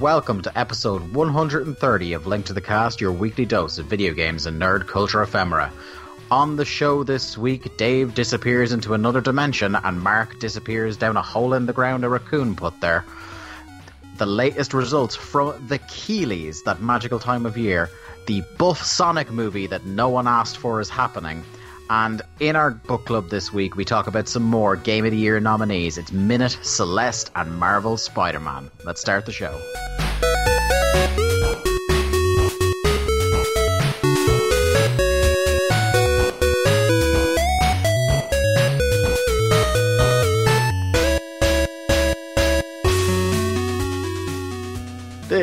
Welcome to episode 130 of Link to the Cast, your weekly dose of video games and nerd culture ephemera. On the show this week, Dave disappears into another dimension, and Mark disappears down a hole in the ground a raccoon put there. The latest results from the Keighleys, that magical time of year, the Buff Sonic movie that no one asked for is happening. And in our book club this week, we talk about some more Game of the Year nominees. It's Minit, Celeste, and Marvel Spider Man. Let's start the show.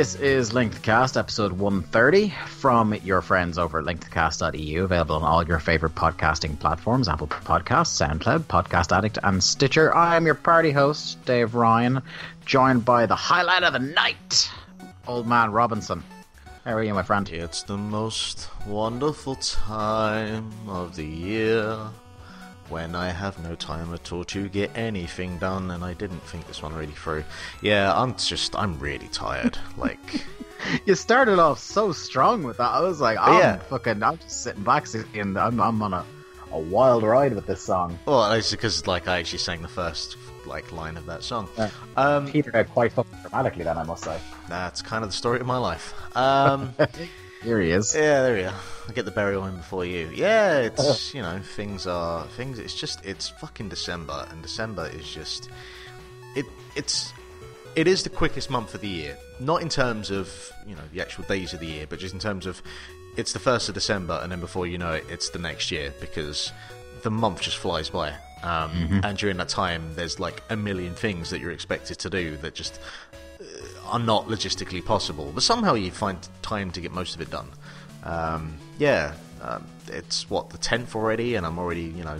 This is Linked Cast, episode 130 from your friends over at linkedcast.eu, available on all your favorite podcasting platforms Apple Podcasts, SoundCloud, Podcast Addict, and Stitcher. I am your party host, Dave Ryan, joined by the highlight of the night, Old Man Robinson. How are you, my friend? It's the most wonderful time of the year when I have no time at all to get anything done, and I didn't think this one really through. Yeah, I'm just, I'm really tired. like, you started off so strong with that. I was like, I'm Yeah. fucking, I'm just sitting back and I'm, I'm on a, a wild ride with this song. well, it's because like I actually sang the first like line of that song. Yeah. Um, Petered out quite fucking dramatically, then I must say. that's kind of the story of my life. Um, Here he is. yeah, there we are. I get the burial in before you. Yeah, it's you know things are things. It's just it's fucking December, and December is just it. It's it is the quickest month of the year. Not in terms of you know the actual days of the year, but just in terms of it's the first of December, and then before you know it, it's the next year because the month just flies by. Um, And during that time, there's like a million things that you're expected to do that just are not logistically possible. But somehow you find time to get most of it done. Um, yeah, um, it's what the tenth already, and I'm already you know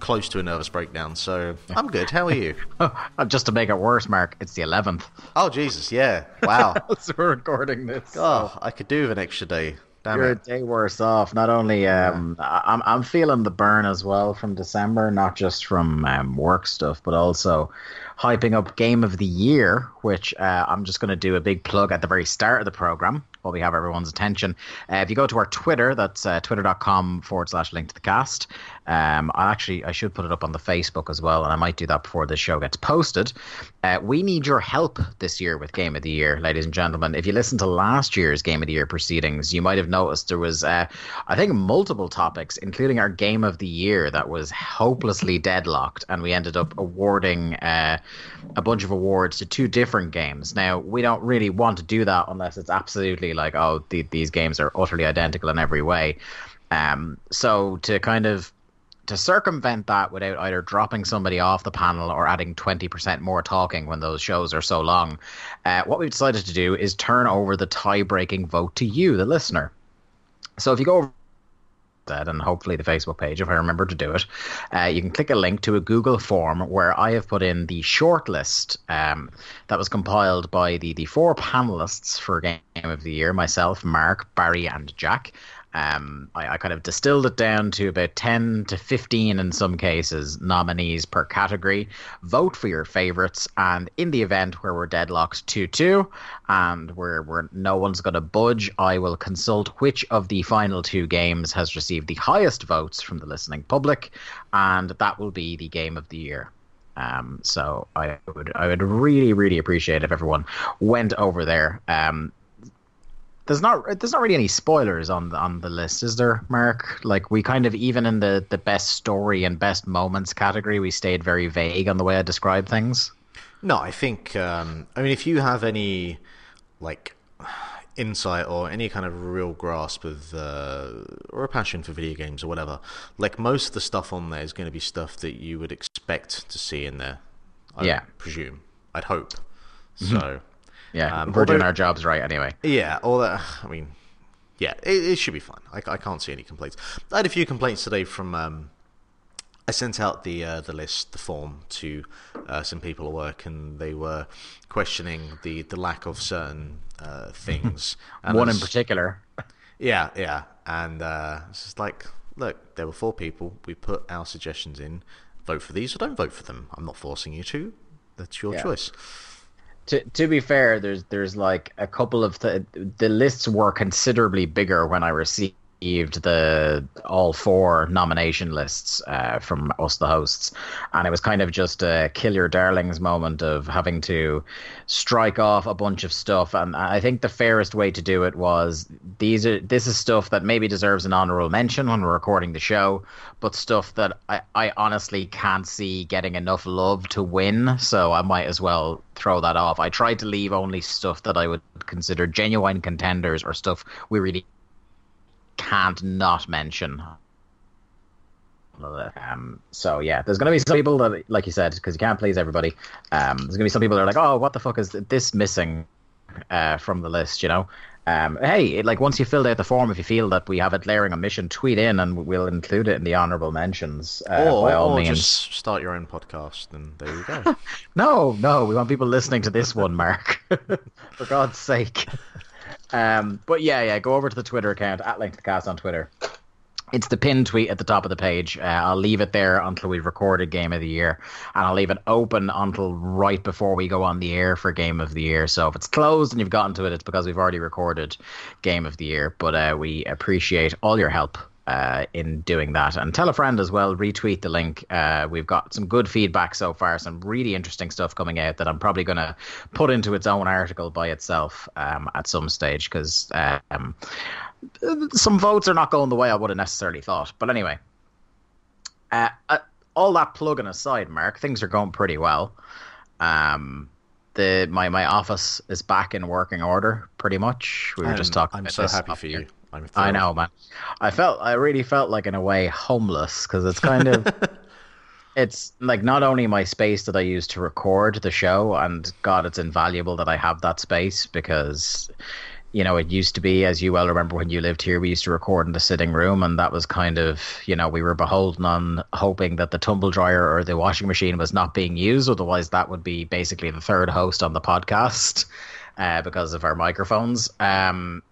close to a nervous breakdown. So I'm good. How are you? Just to make it worse, Mark, it's the 11th. oh Jesus, yeah, wow. so we're recording this. Oh, I could do with an extra day. Damn You're a day worse off. Not only um, I- I'm I'm feeling the burn as well from December, not just from um, work stuff, but also hyping up Game of the Year, which uh, I'm just going to do a big plug at the very start of the program while we have everyone's attention. Uh, if you go to our Twitter, that's uh, twitter.com forward slash link to the cast. Um, I actually I should put it up on the Facebook as well, and I might do that before this show gets posted. Uh, we need your help this year with Game of the Year, ladies and gentlemen. If you listened to last year's Game of the Year proceedings, you might have noticed there was, uh, I think, multiple topics, including our Game of the Year that was hopelessly deadlocked, and we ended up awarding uh, a bunch of awards to two different games. Now, we don't really want to do that unless it's absolutely like, oh, the, these games are utterly identical in every way. Um, so to kind of to circumvent that without either dropping somebody off the panel or adding 20% more talking when those shows are so long, uh, what we've decided to do is turn over the tie breaking vote to you, the listener. So if you go that and hopefully the Facebook page, if I remember to do it, uh, you can click a link to a Google form where I have put in the shortlist um, that was compiled by the, the four panelists for Game of the Year myself, Mark, Barry, and Jack. Um, I, I kind of distilled it down to about 10 to 15 in some cases nominees per category. Vote for your favorites, and in the event where we're deadlocked 2 2 and where, where no one's going to budge, I will consult which of the final two games has received the highest votes from the listening public, and that will be the game of the year. Um, so I would I would really really appreciate if everyone went over there. Um, there's not there's not really any spoilers on the, on the list, is there, Mark? Like we kind of even in the the best story and best moments category, we stayed very vague on the way I describe things. No, I think. Um, I mean, if you have any like insight or any kind of real grasp of uh, or a passion for video games or whatever, like most of the stuff on there is going to be stuff that you would expect to see in there. I Yeah. presume. I'd hope. So Yeah, Um, we're doing our jobs right anyway. yeah, all that. I mean, yeah, it, it should be fine. I, I can't see any complaints. I had a few complaints today from. Um, I sent out the uh, the list, the form to uh, some people at work, and they were questioning the, the lack of certain uh, things. One in particular. Yeah, yeah, and uh, it's just like, look, there were four people. We put our suggestions in. Vote for these or don't vote for them. I'm not forcing you to. That's your Yeah. choice. To to be fair, there's there's like a couple of the the lists were considerably bigger when I received the all four nomination lists uh, from us, the hosts, and it was kind of just a kill your darlings moment of having to strike off a bunch of stuff. And I think the fairest way to do it was these are this is stuff that maybe deserves an honorable mention when we're recording the show, but stuff that I, I honestly can't see getting enough love to win. So I might as well throw that off. I tried to leave only stuff that I would consider genuine contenders or stuff we really can't not mention. Um, so yeah, there's gonna be some people that, like you said, because you can't please everybody. Um, there's gonna be some people that are like, "Oh, what the fuck is this missing uh, from the list?" You know. Um, hey, like once you filled out the form, if you feel that we have it layering a mission, tweet in and we'll include it in the honourable mentions. Uh, or, by all or means. just start your own podcast, and there you go. no, no, we want people listening to this one, Mark. For God's sake. Um, but yeah, yeah, go over to the Twitter account at Link to Cast on Twitter. It's the pinned tweet at the top of the page. Uh, I'll leave it there until we record a game of the year, and I'll leave it open until right before we go on the air for game of the year. So if it's closed and you've gotten to it, it's because we've already recorded game of the year. But uh, we appreciate all your help uh, in doing that. And tell a friend as well, retweet the link. Uh, we've got some good feedback so far, some really interesting stuff coming out that I'm probably going to put into its own article by itself um, at some stage because um, some votes are not going the way I would have necessarily thought. But anyway, uh, uh, all that plugging aside, Mark, things are going pretty well. Um, the my my office is back in working order, pretty much. We were I'm, just talking. I'm about so happy for here. I'm I know, man. I felt, I really felt like in a way homeless because it's kind of, it's like not only my space that I use to record the show, and God, it's invaluable that I have that space because, you know, it used to be, as you well remember when you lived here, we used to record in the sitting room, and that was kind of, you know, we were beholden on hoping that the tumble dryer or the washing machine was not being used, otherwise that would be basically the third host on the podcast. Uh, because of our microphones. Um,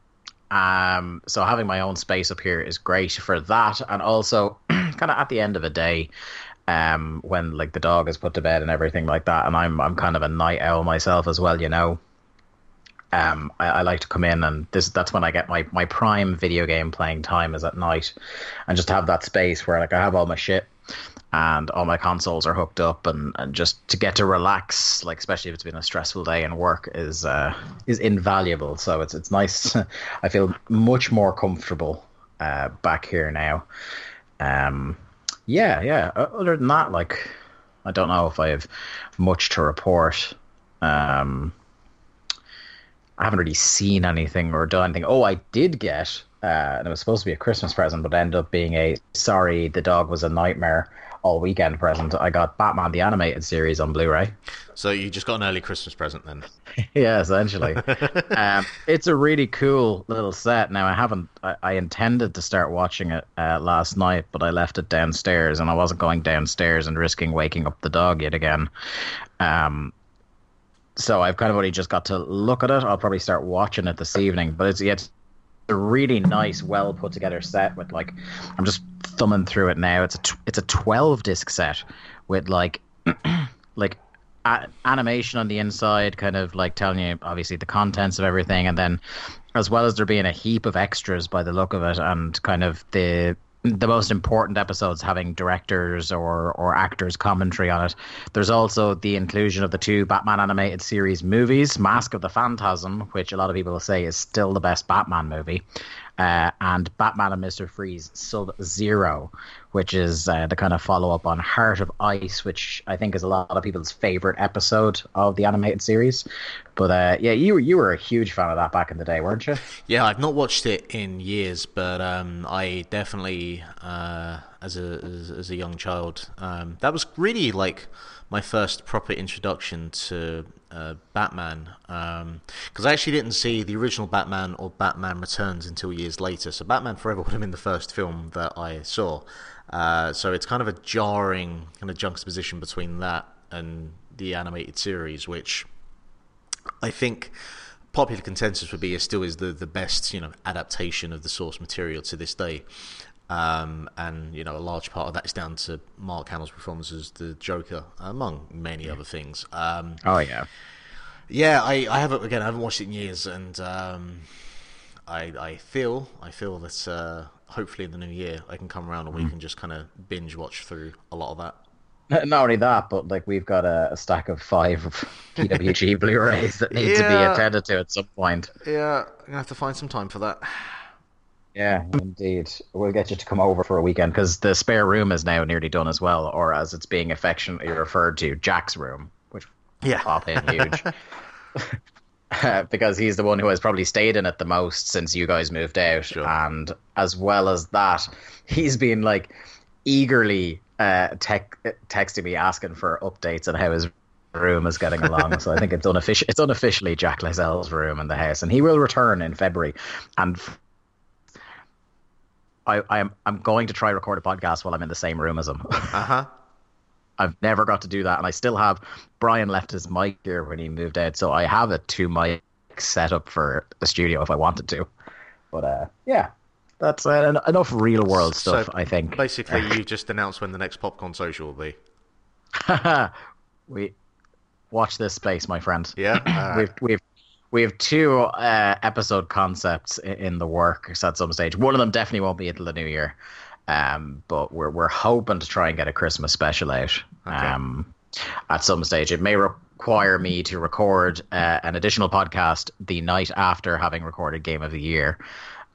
um, so having my own space up here is great for that, and also kind of at the end of a day, um, when like the dog is put to bed and everything like that, and I'm I'm kind of a night owl myself as well, you know. Um, I, I like to come in and this that's when I get my my prime video game playing time is at night, and just have that space where like I have all my shit and all my consoles are hooked up and, and just to get to relax like especially if it's been a stressful day in work is uh, is invaluable. So it's it's nice. I feel much more comfortable uh, back here now. Um yeah yeah. Other than that like I don't know if I have much to report. Um I haven't really seen anything or done anything. Oh I did get uh, and it was supposed to be a Christmas present, but ended up being a sorry, the dog was a nightmare all weekend present. I got Batman the animated series on Blu-ray. So you just got an early Christmas present then? yeah, essentially. um, it's a really cool little set. Now I haven't. I, I intended to start watching it uh, last night, but I left it downstairs, and I wasn't going downstairs and risking waking up the dog yet again. Um, so I've kind of only just got to look at it. I'll probably start watching it this evening, but it's it's a really nice, well put together set with like I'm just thumbing through it now. It's a tw- it's a 12 disc set with like like a- animation on the inside, kind of like telling you obviously the contents of everything, and then as well as there being a heap of extras by the look of it, and kind of the the most important episodes having directors or or actors commentary on it. There's also the inclusion of the two Batman animated series movies, Mask of the Phantasm, which a lot of people say is still the best Batman movie, uh, and Batman and Mister Freeze Sub Zero, which is uh, the kind of follow up on Heart of Ice, which I think is a lot of people's favorite episode of the animated series. But uh, yeah, you were you were a huge fan of that back in the day, weren't you? Yeah, I've not watched it in years, but um, I definitely, uh, as a as, as a young child, um, that was really like my first proper introduction to uh, Batman. Because I actually didn't see the original Batman or Batman Returns until years later. So Batman Forever would have been the first film that I saw. Uh, so it's kind of a jarring kind of juxtaposition between that and the animated series, which I think popular consensus would be it still is the, the best you know adaptation of the source material to this day. Um, and you know a large part of that is down to Mark Hamill's performance as the Joker, among many other things. Um, Oh yeah. Yeah, I, I haven't again. I haven't watched it in years, and um, I I feel I feel that uh, hopefully in the new year I can come around and we can just kind of binge watch through a lot of that. Not only that, but like we've got a, a stack of five PWG Blu-rays that need to be attended to at some point. Yeah, I'm gonna have to find some time for that. Yeah, indeed. We'll get you to come over for a weekend because the spare room is now nearly done as well, or as it's being affectionately referred to, Jack's room, which Yeah. pop in huge. because he's the one who has probably stayed in it the most since you guys moved out, Sure. and as well as that, he's been like eagerly uh, tech texting me asking for updates on how his room is getting along. so I think it's unofficial. It's unofficially Jack Layzell's room in the house, and he will return in February. And I, I'm I'm going to try record a podcast while I'm in the same room as him. Uh huh. I've never got to do that, and I still have. Brian left his mic here when he moved out, so I have a two mic set up for the studio if I wanted to. But uh, yeah, that's uh, en- enough real world stuff. So, I think. Basically, you just announced when the next Popcorn Social will be. we watch this space, my friend. Yeah. Alright. we've we've we have two uh, episode concepts in the works at some stage. One of them definitely won't be until the new year, um, but we're we're hoping to try and get a Christmas special out Okay. um, at some stage. It may require me to record uh, an additional podcast the night after having recorded Game of the Year,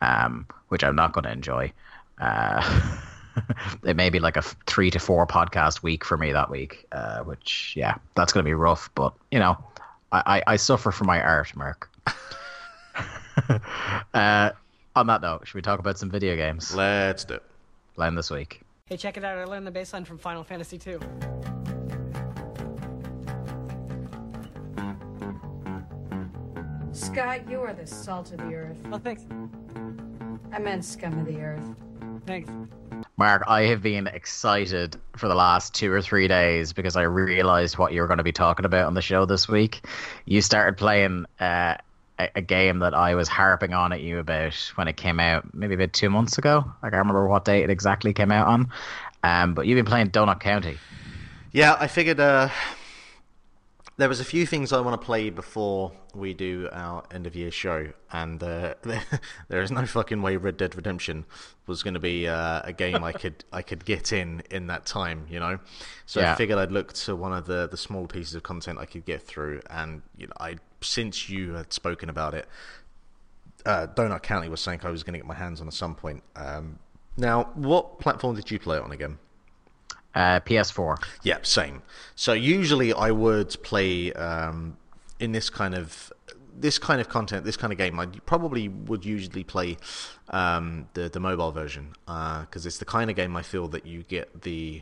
um, which I'm not going to enjoy. Uh, it may be like a three to four podcast week for me that week, uh, which yeah, that's going to be rough. But you know, I, I, I suffer for my art, Mark. uh, on that note, should we talk about some video games? Let's do it. Len this week. Hey, check it out. I learned the baseline from Final Fantasy II. Scott, you are the salt of the earth. Oh, thanks. I meant scum of the earth. Thanks. Mark, I have been excited for the last two or three days because I realized what you were going to be talking about on the show this week. You started playing uh, a, a game that I was harping on at you about when it came out, maybe about two months ago. I can't remember what date it exactly came out on. Um, but you've been playing Donut County. Yeah, I figured uh, there was a few things I want to play before we do our end of year show, and uh, there is no fucking way Red Dead Redemption was going to be uh, a game I could I could get in in that time, you know. So I figured I'd look to one of the the small pieces of content I could get through, and you know, I since you had spoken about it, uh, Donut County was saying I was going to get my hands on at some point. Um, now, what platform did you play it on again? Uh, PS4. Yeah, same. So usually I would play um, in this kind of this kind of content, this kind of game. I probably would usually play um, the the mobile version because it's the kind of game I feel that you get the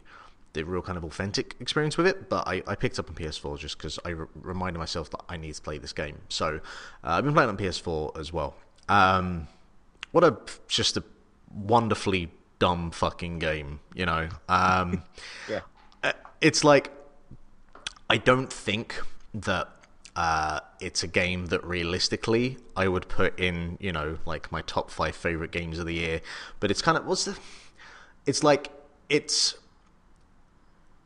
the real kind of authentic experience with it. But I, I picked up on PS4 just because I re- reminded myself that I need to play this game. So uh, I've been playing on PS4 as well. Um, what a just a wonderfully dumb fucking game, you know. Um, Yeah. uh, it's like I don't think that uh, it's a game that realistically I would put in, you know, like my top five favorite games of the year. But it's kind of what's the? It's like it's.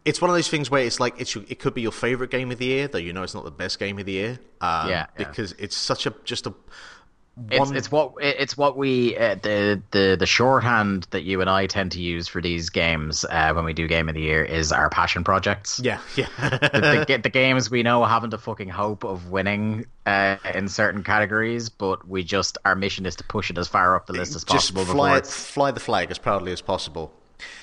It's one of those things where it's like it's your, it could be your favorite game of the year, though you know it's not the best game of the year. Um, Yeah, yeah. because it's such a just a. It's, one- it's what it's what we uh, the the the shorthand that you and I tend to use for these games uh, when we do game of the year is our passion projects. yeah yeah the, the, the games we know haven't a fucking hope of winning uh, in certain categories, but we just our mission is to push it as far up the list as just possible. fly it's- fly the flag as proudly as possible.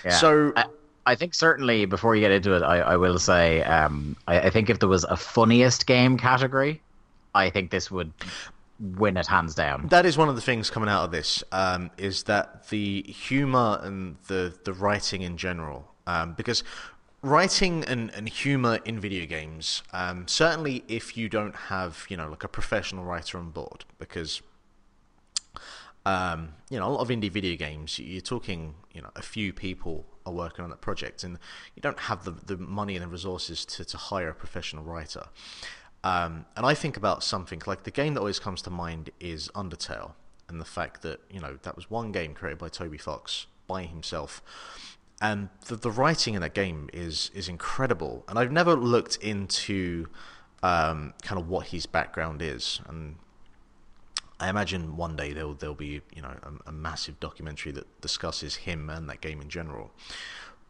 yeah. So I, I think certainly before you get into it, I, I will say um, I, I think if there was a funniest game category, I think this would win it hands down. that is one of the things coming out of this um, is that the humor and the the writing in general, um, because writing and, and humor in video games, um, certainly if you don't have you know like a professional writer on board, because um, you know, a lot of indie video games, you're talking, you know, a few people are working on that project, and you don't have the, the money and the resources to, to hire a professional writer. Um, and I think about something like the game that always comes to mind is Undertale, and the fact that, you know, that was one game created by Toby Fox by himself. And the, the writing in that game is is incredible. And I've never looked into um, kind of what his background is, and I imagine one day there'll there'll be you know a, a, massive documentary that discusses him and that game in general.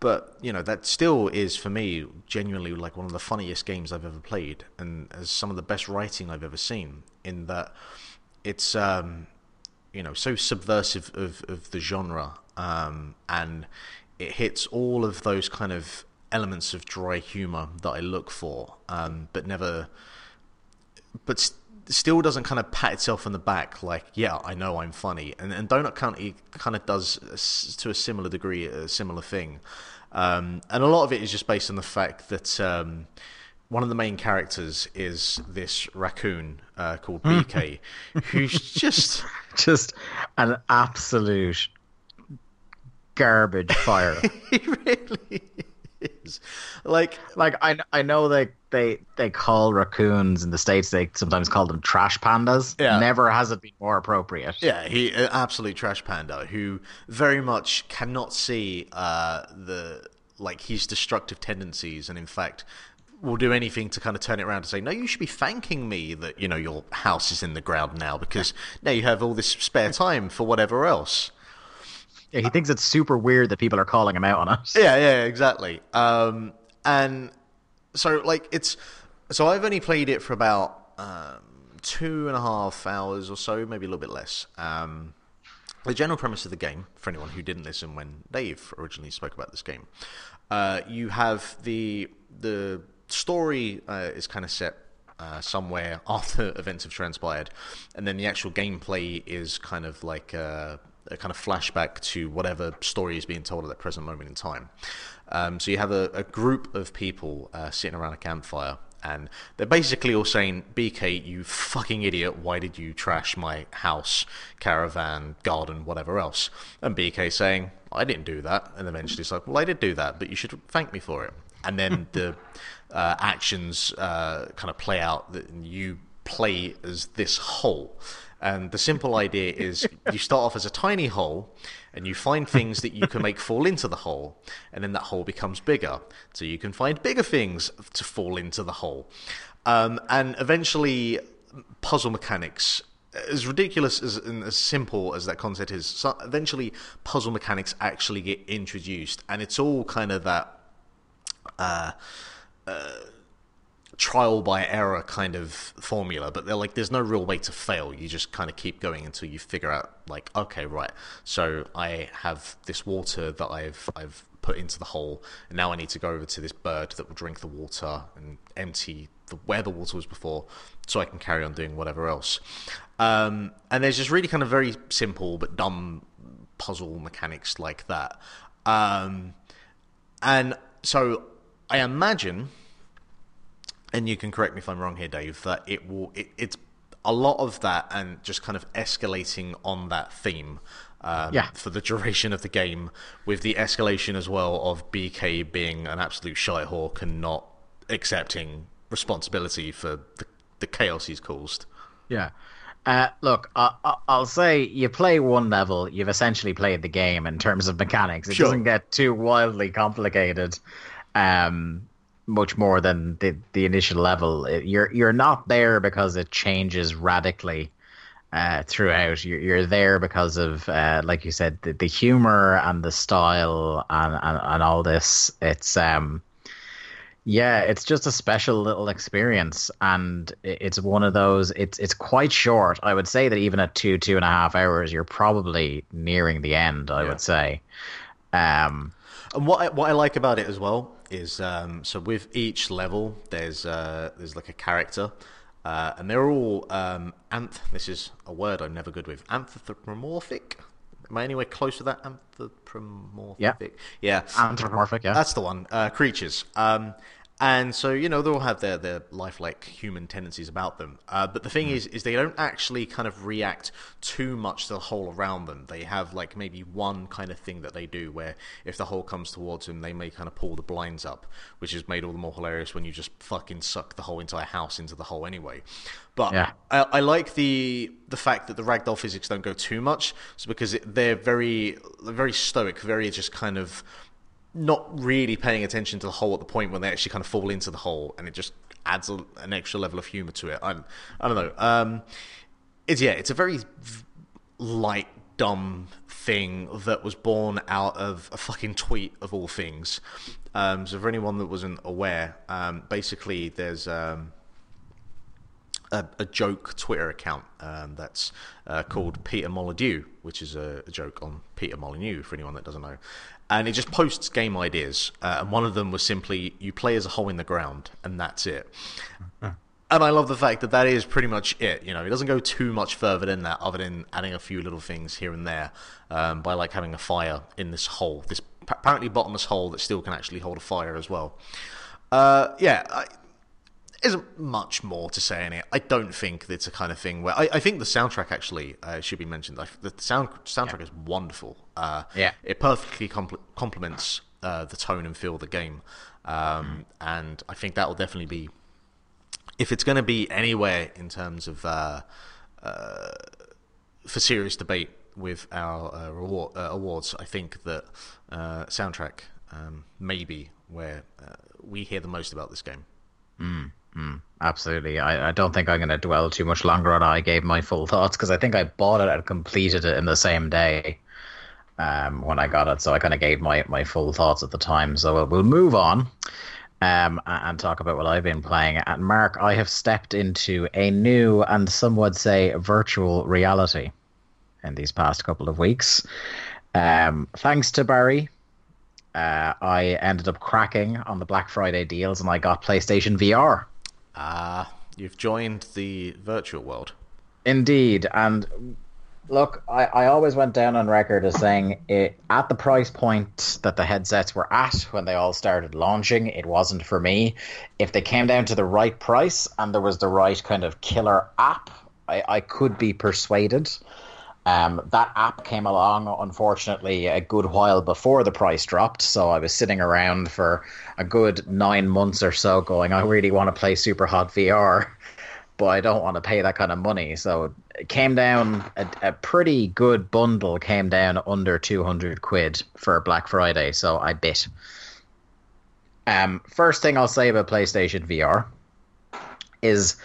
But you know that still is for me genuinely like one of the funniest games I've ever played, and as some of the best writing I've ever seen. In that it's um, you know so subversive of of the genre, um, and it hits all of those kind of elements of dry humor that I look for, um, but never, but. St- still doesn't kind of pat itself on the back like, yeah, I know I'm funny. And, and Donut County kind of does, to a similar degree, a similar thing. Um, and a lot of it is just based on the fact that um, one of the main characters is this raccoon uh, called hmm. BK, who's just just an absolute garbage fire. he really is. Like, like I I know they they they call raccoons in the states. They sometimes call them trash pandas. Yeah. Never has it been more appropriate. Yeah, he an absolute trash panda who very much cannot see uh, the like his destructive tendencies, and in fact will do anything to kind of turn it around and say, no, you should be thanking me that you know your house is in the ground now because now you have all this spare time for whatever else. Yeah, he thinks it's super weird that people are calling him out on us. Yeah, yeah, exactly. Um, and so like it's so I've only played it for about um, two and a half hours or so, maybe a little bit less. Um, the general premise of the game, for anyone who didn't listen when Dave originally spoke about this game, uh, you have the the story uh, is kind of set uh, somewhere after events have transpired, and then the actual gameplay is kind of like a, a, kind of flashback to whatever story is being told at that present moment in time. Um, so you have a, a group of people uh, sitting around a campfire, and they're basically all saying, "BK, you fucking idiot! Why did you trash my house, caravan, garden, whatever else?" And BK saying, "I didn't do that." And eventually it's like, "Well, I did do that, but you should thank me for it." And then the uh, actions uh, kind of play out that you play as this whole. And the simple idea is you start off as a tiny hole and you find things that you can make fall into the hole, and then that hole becomes bigger. So you can find bigger things to fall into the hole. Um, and eventually, puzzle mechanics as ridiculous as and as simple as that concept is, so eventually puzzle mechanics actually get introduced, and it's all kind of that uh, uh, trial by error kind of formula, but they're like there's no real way to fail. You just kind of keep going until you figure out like okay, right. So I have this water that I've I've put into the hole, and now I need to go over to this bird that will drink the water and empty the where the water was before, so I can carry on doing whatever else. Um, and there's just really kind of very simple but dumb puzzle mechanics like that. Um, and so I imagine and you can correct me if I'm wrong here, Dave, that it will it, it's a lot of that and just kind of escalating on that theme. Um, yeah. for the duration of the game, with the escalation as well of BK being an absolute hawk and not accepting responsibility for the, the chaos he's caused. Yeah. Uh, look, I, will say you play one level, you've essentially played the game in terms of mechanics. It sure. doesn't get too wildly complicated. Um, much more than the the initial level. You're you're not there because it changes radically uh, throughout. You're, you're there because of, uh, like you said, the, the humor and the style and, and, and all this. It's um, yeah, it's just a special little experience, and it's one of those. It's it's quite short. I would say that even at two two and a half hours, you're probably nearing the end. I yeah. would say. Um, and what I, what I like about it as well is um, so with each level there's uh, there's like a character, uh, and they're all um, anth. This is a word I'm never good with. Anthropomorphic. Am I anywhere close to that? Anthropomorphic. Yeah. Yeah. Anthropomorphic. Yeah. That's the one. Uh, creatures. Um, and so you know they all have their, their lifelike human tendencies about them. Uh, but the thing mm. is, is they don't actually kind of react too much to the hole around them. They have like maybe one kind of thing that they do where if the hole comes towards them, they may kind of pull the blinds up, which is made all the more hilarious when you just fucking suck the whole entire house into the hole anyway. But yeah. I, I, like the the fact that the ragdoll physics don't go too much, so because it, they're very very stoic, very just kind of not really paying attention to the hole at the point when they actually kind of fall into the hole, and it just adds a, an extra level of humor to it. I, I don't know. Um, it's yeah, it's a very light, dumb thing that was born out of a fucking tweet of all things. Um, so for anyone that wasn't aware, um, basically there's um, a, a, joke Twitter account um, that's uh, called Peter Molydeux, which is a, a, joke on Peter Molyneux for anyone that doesn't know. And it just posts game ideas, uh, and one of them was simply you play as a hole in the ground, and that's it. and I love the fact that that is pretty much it. You know, it doesn't go too much further than that, other than adding a few little things here and there um, by like having a fire in this hole, this apparently bottomless hole that still can actually hold a fire as well. Uh, yeah, I, isn't much more to say in it. I don't think it's a kind of thing where I, I think the soundtrack actually uh, should be mentioned. I, the sound soundtrack yeah. is wonderful. Uh, yeah, it perfectly compl- complements uh, the tone and feel of the game, um, mm. and I think that will definitely be if it's going to be anywhere in terms of uh, uh, for serious debate with our uh, reward, awards. I think that soundtrack um, may be where we hear the most about this game. Mm. Absolutely. I, I don't think I'm going to dwell too much longer on it. I gave my full thoughts because I think I bought it and completed it in the same day um, when I got it. So I kind of gave my, my full thoughts at the time. So we'll, we'll move on um, and talk about what I've been playing. And Mark, I have stepped into a new and some would say virtual reality in these past couple of weeks. Um, thanks to Barry, uh, I ended up cracking on the Black Friday deals and I got PlayStation VR. Ah, you've joined the virtual world. Indeed, and look, I, I always went down on record as saying it at the price point that the headsets were at when they all started launching, it wasn't for me. If they came down to the right price and there was the right kind of killer app, I, I could be persuaded. Um, that app came along, unfortunately, a good while before the price dropped. So I was sitting around for a good nine months or so going, I really want to play Superhot VR, but I don't want to pay that kind of money. So it came down, a, a pretty good bundle came down under 200 quid for Black Friday. So I bit. Um, first thing I'll say about PlayStation VR is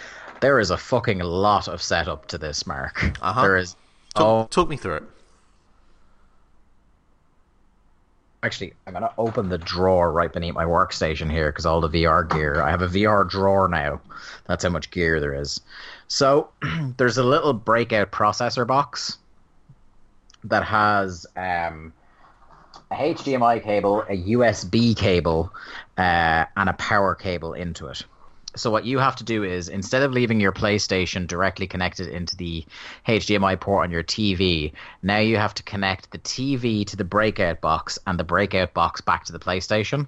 there is a fucking lot of setup to this, Mark. Uh-huh. There is Talk, oh. talk me through it. Actually, I'm gonna open the drawer right beneath my workstation here because all the VR gear. I have a VR drawer now. That's how much gear there is. So there's a little breakout processor box that has um, a HDMI cable, a USB cable, uh, and a power cable into it. So what you have to do is instead of leaving your PlayStation directly connected into the HDMI port on your TV, now you have to connect the TV to the breakout box and the breakout box back to the PlayStation.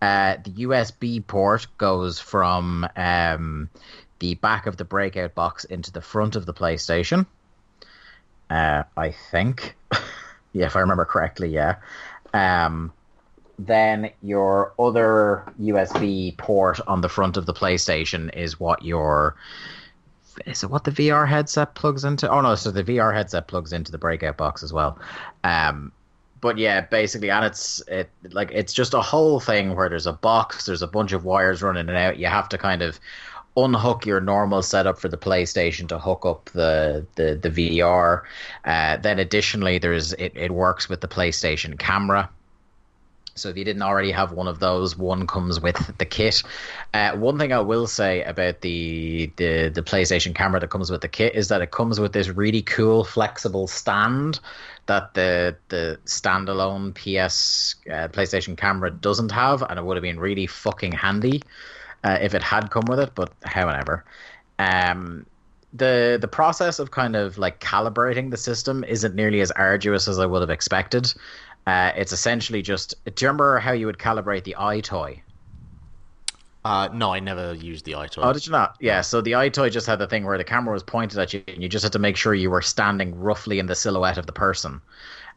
Uh, the USB port goes from um, the back of the breakout box into the front of the PlayStation. Uh, I think, yeah, if I remember correctly, yeah. Um, then your other USB port on the front of the PlayStation is what your is it what the VR headset plugs into? Oh no, so the VR headset plugs into the breakout box as well. Um, but yeah, basically, and it's it like it's just a whole thing where there's a box, there's a bunch of wires running in and out. You have to kind of unhook your normal setup for the PlayStation to hook up the the the VR. Uh, then additionally, there's it, it works with the PlayStation camera. So if you didn't already have one of those, one comes with the kit. Uh, one thing I will say about the, the the PlayStation camera that comes with the kit is that it comes with this really cool flexible stand that the the standalone PS uh, PlayStation camera doesn't have, and it would have been really fucking handy uh, if it had come with it. But however, um, the the process of kind of like calibrating the system isn't nearly as arduous as I would have expected. Uh, it's essentially just. Do you remember how you would calibrate the EyeToy? Uh, no, I never used the EyeToy. Oh, did you not? Yeah, so the eye toy just had the thing where the camera was pointed at you, and you just had to make sure you were standing roughly in the silhouette of the person.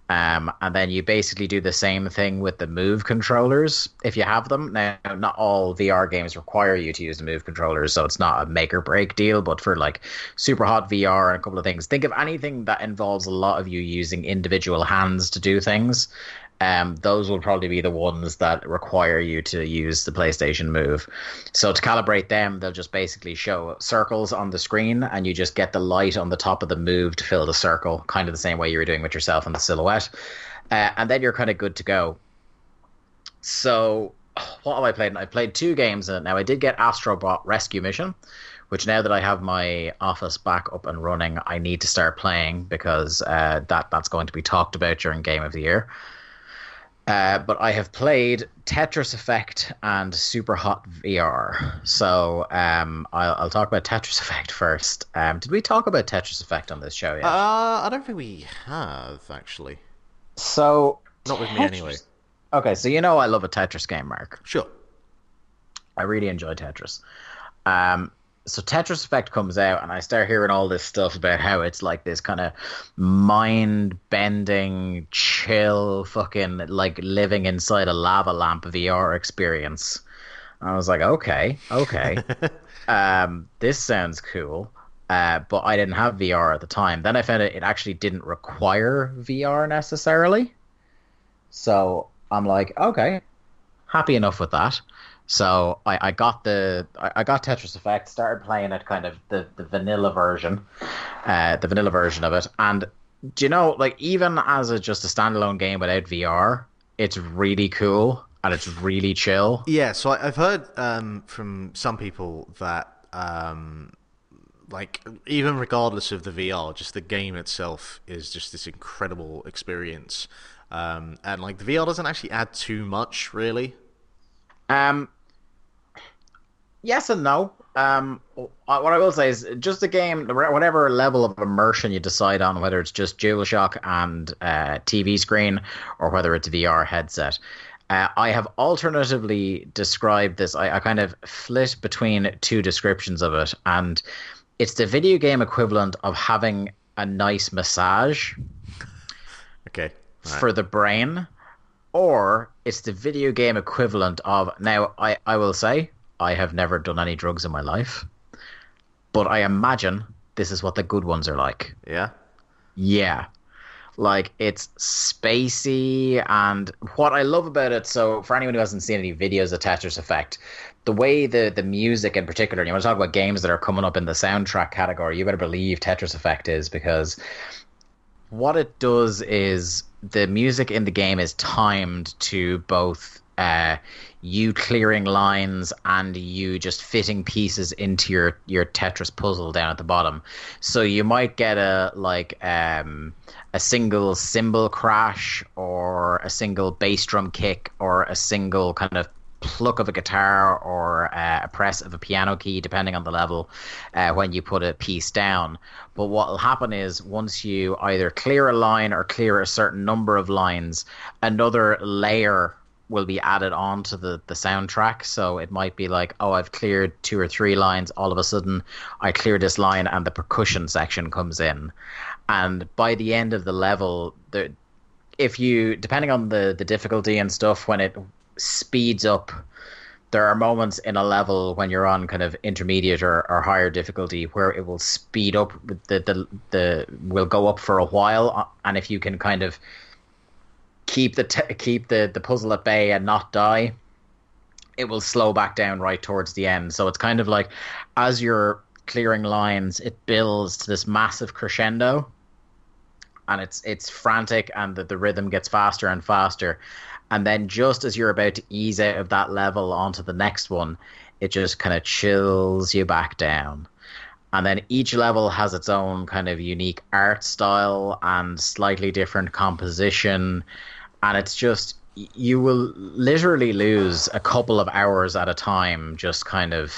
Um, and then you basically do the same thing with the Move controllers if you have them. Now, not all VR games require you to use the Move controllers, so it's not a make or break deal. But for like Superhot VR and a couple of things, think of anything that involves a lot of you using individual hands to do things. Um, those will probably be the ones that require you to use the PlayStation Move. So to calibrate them, they'll just basically show circles on the screen, and you just get the light on the top of the Move to fill the circle, kind of the same way you were doing with yourself in the silhouette, uh, and then you're kind of good to go. So what have I played? I played two games in it. Now I did get Astro Bot Rescue Mission, which now that I have my office back up and running, I need to start playing because uh, that that's going to be talked about during Game of the Year. Uh, but I have played Tetris Effect and Superhot VR. So um, I'll, I'll, talk about Tetris Effect first. Um, did we talk about Tetris Effect on this show yet? Uh, I don't think we have actually. So not with me anyway. Okay, so you know I love a Tetris game, Mark. Sure. I really enjoy Tetris. Um, so Tetris Effect comes out, and I start hearing all this stuff about how it's like this kind of mind-bending, chill, fucking like living inside a lava lamp VR experience. I was like, okay, okay, um, this sounds cool. Uh, but I didn't have VR at the time. Then I found it, it actually didn't require VR necessarily. So I'm like, okay, happy enough with that. So I, I got the I, got Tetris Effect, started playing it kind of the, the vanilla version, uh, the vanilla version of it, and do you know like even as a just a standalone game without VR, it's really cool and it's really chill. Yeah, so I, have heard um, from some people that um, like even regardless of the VR, just the game itself is just this incredible experience. Um, and like the VR doesn't actually add too much, really. Um, yes and no. Um, what I will say is just a game, whatever level of immersion you decide on, whether it's just DualShock and uh, TV screen or whether it's VR headset. Uh, I have alternatively described this. I, I kind of flit between two descriptions of it, and it's the video game equivalent of having a nice massage. Okay. Right. For the brain, or it's the video game equivalent of. Now, I, I will say, I have never done any drugs in my life, but I imagine this is what the good ones are like. Yeah. Yeah. Like it's spacey, and what I love about it. So, for anyone who hasn't seen any videos of Tetris Effect, the way the the music in particular, and you want to talk about games that are coming up in the soundtrack category, you better believe Tetris Effect is because what it does is the music in the game is timed to both uh, you clearing lines and you just fitting pieces into your your Tetris puzzle down at the bottom. So you might get a like um, a single cymbal crash or a single bass drum kick or a single kind of pluck of a guitar or uh, a press of a piano key, depending on the level, uh, when you put a piece down. But what will happen is once you either clear a line or clear a certain number of lines, another layer will be added on to the, the soundtrack. So it might be like, oh, I've cleared two or three lines. All of a sudden, I clear this line and the percussion section comes in. And by the end of the level, if you, depending on the, the difficulty and stuff, when it speeds up. There are moments in a level when you're on kind of intermediate or, or higher difficulty where it will speed up. The, the the will go up for a while, and if you can kind of keep the t- keep the, the puzzle at bay and not die, it will slow back down right towards the end. So it's kind of like as you're clearing lines, it builds to this massive crescendo, and it's it's frantic, and the, the rhythm gets faster and faster and then just as you're about to ease out of that level onto the next one, it just kind of chills you back down. And then each level has its own kind of unique art style and slightly different composition. And it's just, you will literally lose a couple of hours at a time just kind of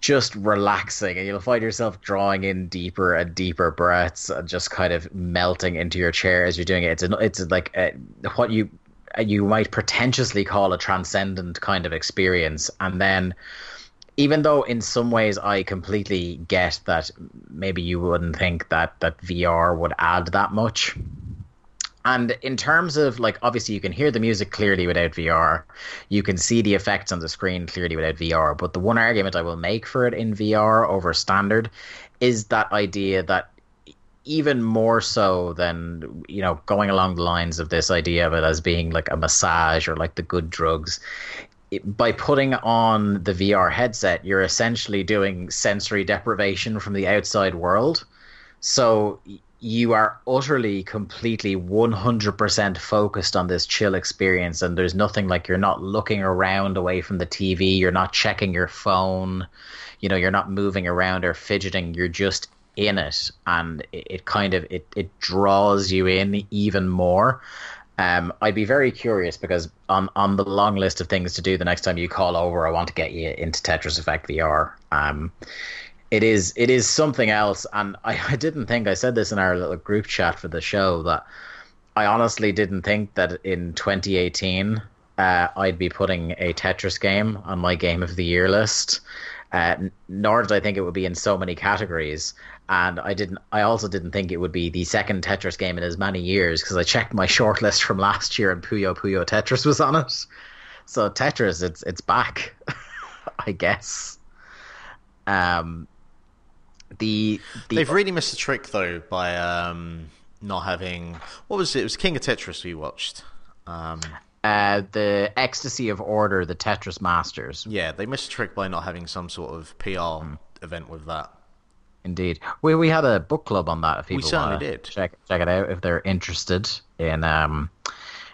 just relaxing and you'll find yourself drawing in deeper and deeper breaths and just kind of melting into your chair as you're doing it. It's a, it's like a, what you uh, you might pretentiously call a transcendent kind of experience, and then even though in some ways I completely get that maybe you wouldn't think that that VR would add that much and in terms of like, obviously, you can hear the music clearly without VR. You can see the effects on the screen clearly without VR. But the one argument I will make for it in VR over standard is that idea that even more so than you know going along the lines of this idea of it as being like a massage or like the good drugs it, by putting on the VR headset you're essentially doing sensory deprivation from the outside world so you are utterly completely 100% focused on this chill experience and there's nothing like you're not looking around away from the TV you're not checking your phone you know you're not moving around or fidgeting you're just in it and it, kind of it, it draws you in even more um, I'd be very curious because on on the long list of things to do the next time you call over, I want to get you into Tetris Effect VR. Um, it is it is something else, and I, I didn't think I said this in our little group chat for the show that I honestly didn't think that in 2018 uh, I'd be putting a Tetris game on my game of the year list. Uh, nor did I think it would be in so many categories and I didn't. I also didn't think it would be the second Tetris game in as many years because I checked my shortlist from last year and Puyo Puyo Tetris was on it. So Tetris, it's it's back, I guess. Um, the, the they've really missed the trick though by um not having what was it? It was King of Tetris we watched. Um, uh, the ecstasy of order, the Tetris Masters. Yeah, they missed a trick by not having some sort of PR mm. event with that. Indeed, we we had a book club on that. If people we certainly did. Check check it out if they're interested in um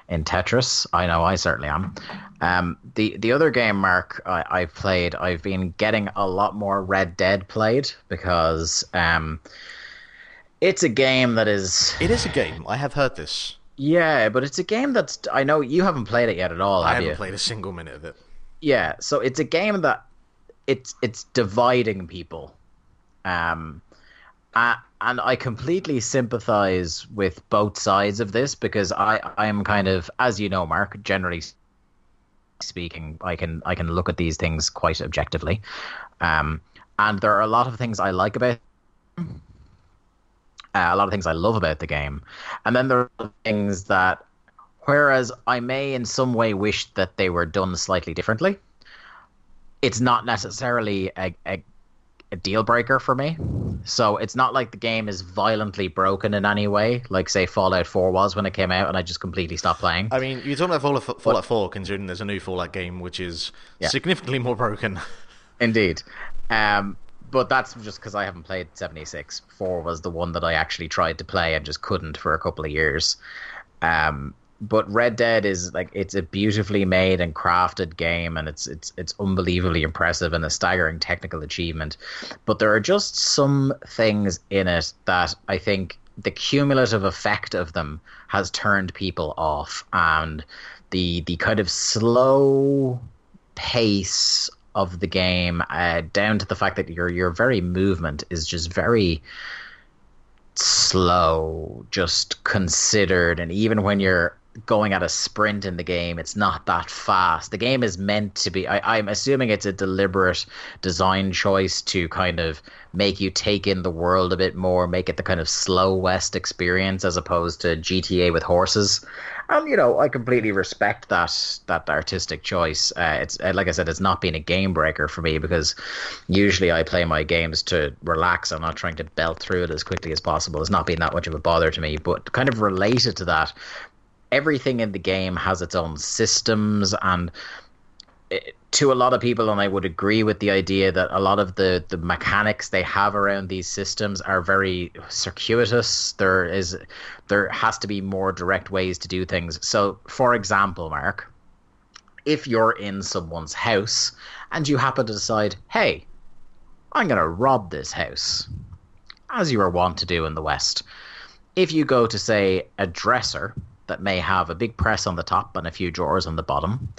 in Tetris. I know I certainly am. Um, the the other game, Mark, I, I've played. I've been getting a lot more Red Dead played because um, it's a game that is. It is a game. I have heard this. Yeah, but it's a game that's. I know you haven't played it yet at all. I have haven't you? played a single minute of it. Yeah, so it's a game that it's it's dividing people um, uh, and I completely sympathize with both sides of this because I I am kind of as you know, Mark. Generally speaking, I can I can look at these things quite objectively, um, and there are a lot of things I like about. Uh, a lot of things I love about the game, and then there are things that, whereas I may in some way wish that they were done slightly differently, it's not necessarily a, a a deal breaker for me. So it's not like the game is violently broken in any way, like say Fallout 4 was when it came out, and I just completely stopped playing. I mean, you're talking about Fallout, Fallout 4, considering there's a new Fallout game which is yeah. significantly more broken. Indeed. Um, but that's just because I haven't played 76. 4 was the one that I actually tried to play and just couldn't for a couple of years. Um, but Red Dead is like it's a beautifully made and crafted game, and it's it's it's unbelievably impressive and a staggering technical achievement. But there are just some things in it that I think the cumulative effect of them has turned people off, and the the kind of slow pace of the game, uh, down to the fact that your your very movement is just very slow, just considered, and even when you're going at a sprint in the game. It's not that fast. The game is meant to be. I, I'm assuming it's a deliberate design choice to kind of make you take in the world a bit more, make it the kind of slow west experience as opposed to GTA with horses. And you know, I completely respect that that artistic choice. Uh, it's uh, like I said, it's not been a game breaker for me because usually I play my games to relax. I'm not trying to belt through it as quickly as possible. It's not been that much of a bother to me. But kind of related to that, everything in the game has its own systems and it, to a lot of people, and I would agree with the idea that a lot of the, the mechanics they have around these systems are very circuitous. There is there has to be more direct ways to do things. So, for example, Mark, if you're in someone's house and you happen to decide, hey, I'm going to rob this house, as you are wont to do in the West, if you go to say a dresser that may have a big press on the top and a few drawers on the bottom.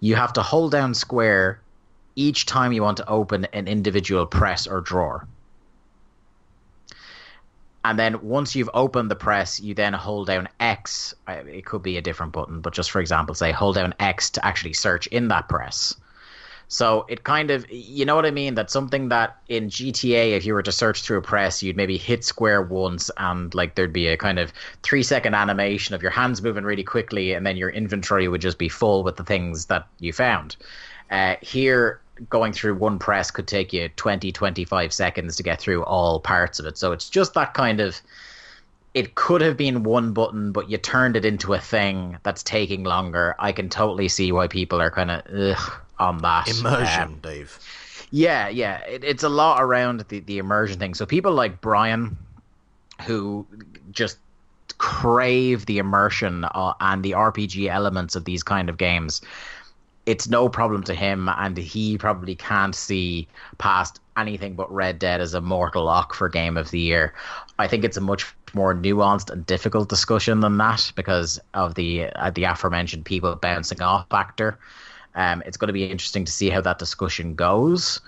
You have to hold down square each time you want to open an individual press or drawer. And then once you've opened the press, you then hold down X. It could be a different button, but just for example, say hold down X to actually search in that press. So it kind of, you know what I mean? That something that in GTA, if you were to search through a press, you'd maybe hit square once and like there'd be a kind of three second animation of your hands moving really quickly and then your inventory would just be full with the things that you found. Uh, here, going through one press could take you 20, 25 seconds to get through all parts of it. So it's just that kind of it could have been one button, but you turned it into a thing that's taking longer. I can totally see why people are kind of on that immersion, Um, Dave. yeah, yeah, it, it's a lot around the the immersion thing. So people like Brian, who just crave the immersion uh, and the RPG elements of these kind of games, it's no problem to him, and he probably can't see past anything but Red Dead as a mortal lock for Game of the Year. I think it's a much more nuanced and difficult discussion than that because of the uh, the aforementioned people bouncing off factor. Um, it's going to be interesting to see how that discussion goes.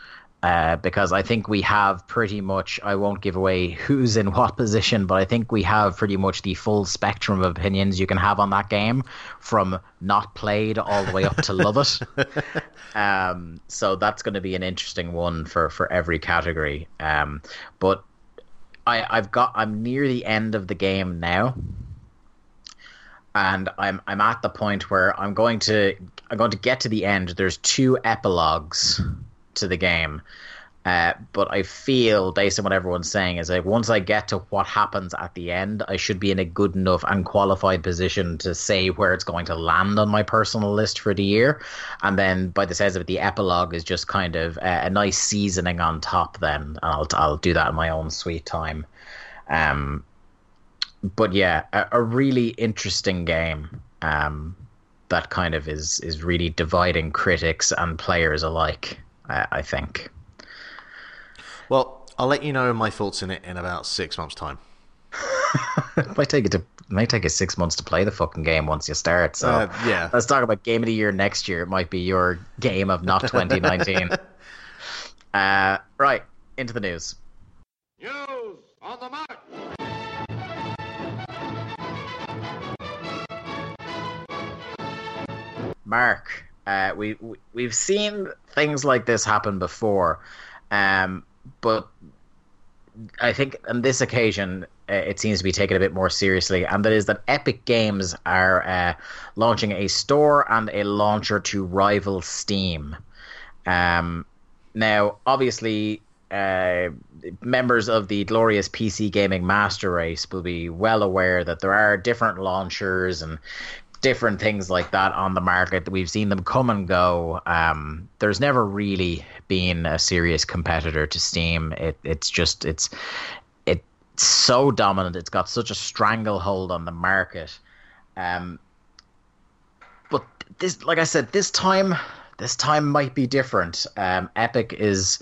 Uh, because I think we have pretty much, I won't give away who's in what position, but I think we have pretty much the full spectrum of opinions you can have on that game from not played all the way up to love it. Um, so that's going to be an interesting one for, for every category. Um, but I, I've got, I'm near the end of the game now. And I'm I'm at the point where I'm going to I'm going to get to the end. There's two epilogues to the game. Uh, but I feel, based on what everyone's saying, is like once I get to what happens at the end, I should be in a good enough and qualified position to say where it's going to land on my personal list for the year. And then, by the sense of it, the epilogue is just kind of a, a nice seasoning on top. Then and I'll I'll do that in my own sweet time. Um, but yeah, a, a really interesting game. Um, that kind of is is really dividing critics and players alike. I, I think. Well, I'll let you know my thoughts in it in about six months' time. it might take it to it might take you six months to play the fucking game once you start. So Uh, yeah. let's talk about game of the year next year. It might be your game of not 2019. uh, right into the. News Mark, uh, we, we we've seen things like this happen before, um, but I think on this occasion uh, it seems to be taken a bit more seriously, and that is that Epic Games are uh, launching a store and a launcher to rival Steam. Um, now, obviously, uh, members of the glorious PC gaming master race will be well aware that there are different launchers and different things like that on the market. We've seen them come and go. Um, there's never really been a serious competitor to Steam. It, it's just it's it's so dominant. It's got such a stranglehold on the market. Um, but this, like I said, this time this time might be different. Um, Epic is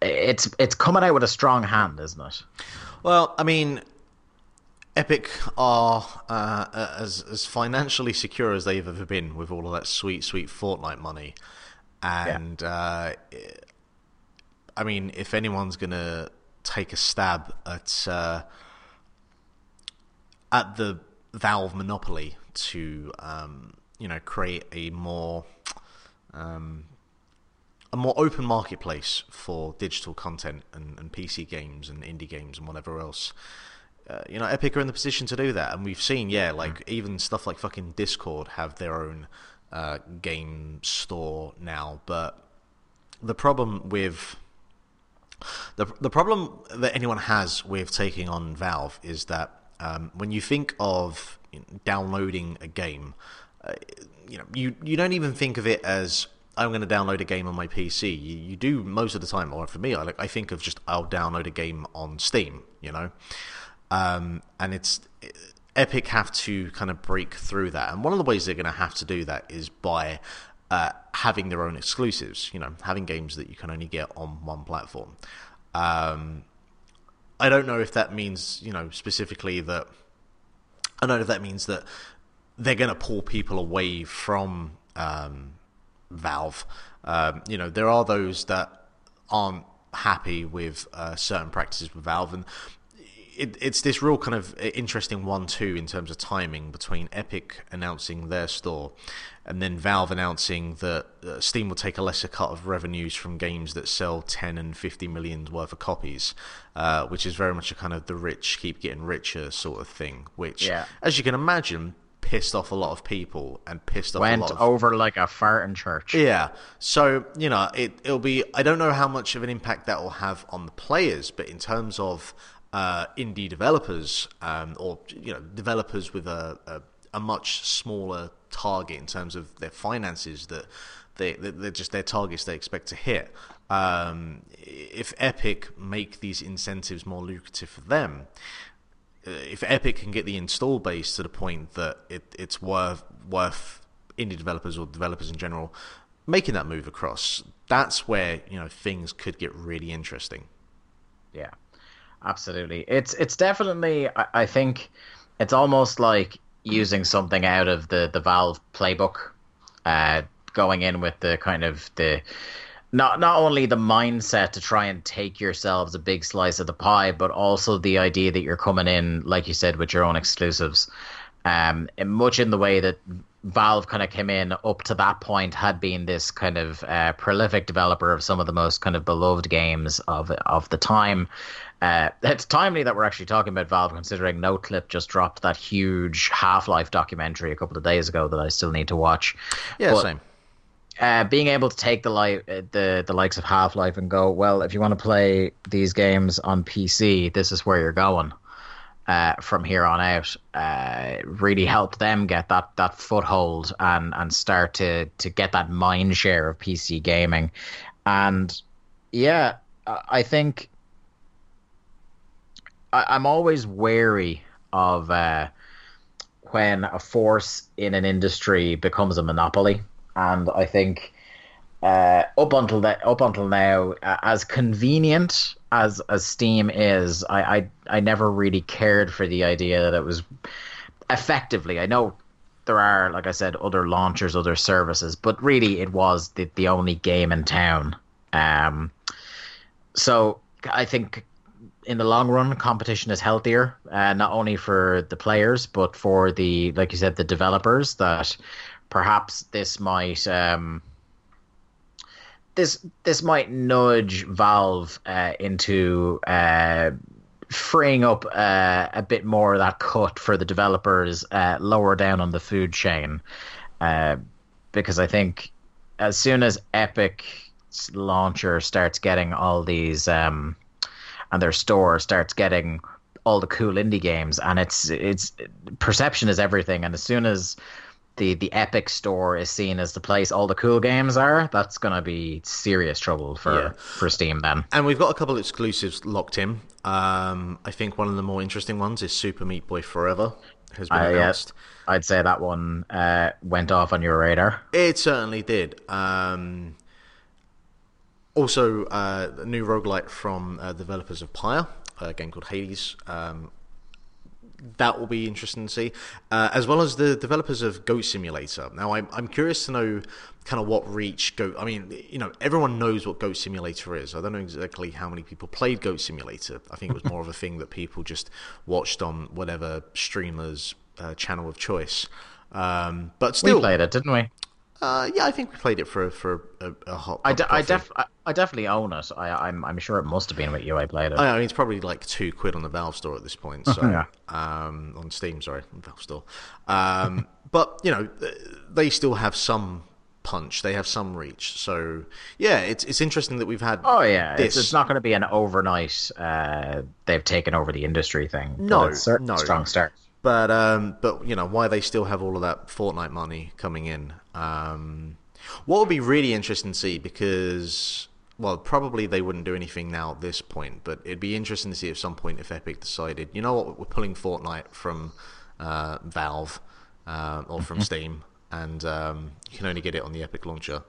it's it's coming out with a strong hand, isn't it? Well, I mean, Epic are uh, as as financially secure as they've ever been with all of that sweet, sweet Fortnite money, and uh, I mean, if anyone's gonna take a stab at uh, at the Valve monopoly to um, you know create a more um, a more open marketplace for digital content and, and PC games and indie games and whatever else. Uh, you know, Epic are in the position to do that, and we've seen, yeah, like even stuff like fucking Discord have their own uh, game store now. But the problem with the the problem that anyone has with taking on Valve is that um, when you think of you know, downloading a game, uh, you know, you you don't even think of it as I'm going to download a game on my PC. You, you do most of the time, or for me, I like I think of just I'll download a game on Steam. You know, um, and it's Epic have to kind of break through that, and one of the ways they're going to have to do that is by uh, having their own exclusives. You know, having games that you can only get on one platform. Um, I don't know if that means you know specifically that. I don't know if that means that they're going to pull people away from um, Valve. Um, you know, there are those that aren't happy with uh, certain practices with Valve, and it, it's this real kind of interesting one too in terms of timing between Epic announcing their store and then Valve announcing that uh, Steam will take a lesser cut of revenues from games that sell 10 and 50 million worth of copies, uh, which is very much a kind of the rich keep getting richer sort of thing, which, Yeah. as you can imagine, pissed off a lot of people and pissed off a Went lot of over like a fart in church. yeah. So, you know, it, it'll be, I don't know how much of an impact that will have on the players, but in terms of uh, indie developers um, or you know developers with a, a, a much smaller target in terms of their finances that they they're just their targets they expect to hit. Um, if Epic make these incentives more lucrative for them, uh, if Epic can get the install base to the point that it, it's worth worth indie developers or developers in general making that move across, that's where you know things could get really interesting. Yeah, absolutely. It's it's definitely. I, I think it's almost like using something out of the the Valve playbook, uh, going in with the kind of the not not only the mindset to try and take yourselves a big slice of the pie, but also the idea that you're coming in, like you said, with your own exclusives. Um, in much in the way that Valve kind of came in up to that point had been this kind of uh, prolific developer of some of the most kind of beloved games of of the time. Uh, it's timely that we're actually talking about Valve, considering NoClip just dropped that huge Half Life documentary a couple of days ago that I still need to watch. Yeah, But- same. uh, being able to take the li- uh, the the likes of Half Life and go, well, if you want to play these games on PC, this is where you're going. Uh, from here on out, uh, really helped them get that, that foothold and, and start to, to get that mind share of PC gaming. And yeah, I I think I, I'm always wary of uh, when a force in an industry becomes a monopoly, and I think uh, up until that, up until now, uh, as convenient as as Steam is, I, I I never really cared for the idea that it was effectively. I know there are, like I said, other launchers, other services, but really it was the the only game in town. Um, so I think in the long run, competition is healthier, uh, not only for the players but for the, like you said, the developers. That perhaps this might. Um, this this might nudge Valve uh, into uh, freeing up uh, a bit more of that cut for the developers uh, lower down on the food chain, uh, because I think as soon as Epic launcher starts getting all these um, and their store starts getting all the cool indie games, and it's it's perception is everything, and as soon as the the Epic store is seen as the place all the cool games are, that's gonna be serious trouble for Yeah. for Steam then. And we've got a couple exclusives locked in. Um, I think one of the more interesting ones is Super Meat Boy Forever has been uh, announced. I'd say that one uh, went off on your radar. It certainly did. Um, also, uh, a new roguelite from uh, developers of Pyre, a game called Hades. Um, that will be interesting to see, uh, as well as the developers of Goat Simulator. Now, I'm I'm curious to know kind of what reach Goat. I mean, you know, everyone knows what Goat Simulator is. I don't know exactly how many people played Goat Simulator. I think it was more of a thing that people just watched on whatever streamer's uh, channel of choice. Um, but We still, played it, didn't we? Uh, yeah, I think we played it for for a, a hot. I, de- I, def- I, I definitely own it. I, I'm I'm sure it must have been with you. I played it. I mean, it's probably like two quid on the Valve store at this point. So, Yeah. um, on Steam, sorry, Valve store. Um, but you know, they still have some punch. They have some reach. So, yeah, it's it's interesting that we've had. Oh yeah, this. it's, it's not going to be an overnight. Uh, they've taken over the industry thing. No, no. strong start. But um, but you know why they still have all of that Fortnite money coming in. Um, what would be really interesting to see because well probably they wouldn't do anything now at this point, but it'd be interesting to see at some point if Epic decided you know what we're pulling Fortnite from uh, Valve uh, or from Steam and um, you can only get it on the Epic launcher.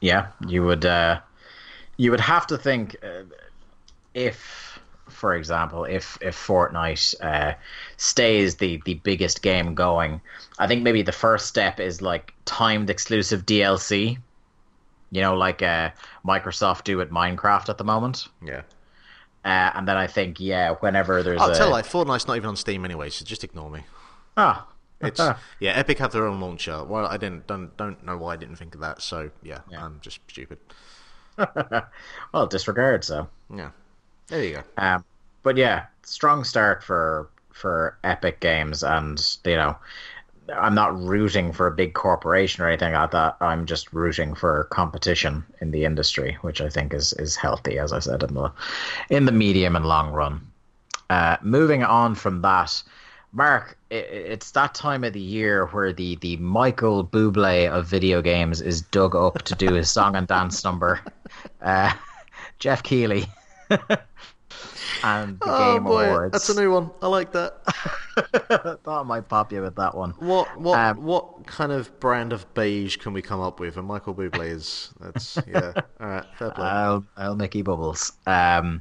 Yeah, you would. Uh, you would have to think uh, if, for example, if if Fortnite uh, stays the the biggest game going, I think maybe the first step is like timed exclusive DLC. You know, like uh, Microsoft do with Minecraft at the moment. Yeah. Uh, and then I think, yeah, whenever there's I'll a tell you, like, Fortnite's not even on Steam anyway, so just ignore me. ah, It's yeah, Epic have their own launcher. Well, I didn't don't don't know why I didn't think of that. So yeah, Yeah. I'm just stupid. well, disregard. So, Yeah, there you go. um, but yeah, strong start for for Epic Games, and you know, I'm not rooting for a big corporation or anything like that. I'm just rooting for competition in the industry, which I think is is healthy, as I said in the in the medium and long run. Uh, moving on from that, Mark, it, it's that time of the year where the, the Michael Bublé of video games is dug up to do his song and dance number. Uh, Jeff Keighley. and the Oh Game boy, Awards. that's a new one. I like that. Thought I might pop you with that one. What what Um, what kind of brand of beige can we come up with? And Michael Bublé is that's yeah. All right, fair play. I'll, I'll Mickey Bubbles. Um,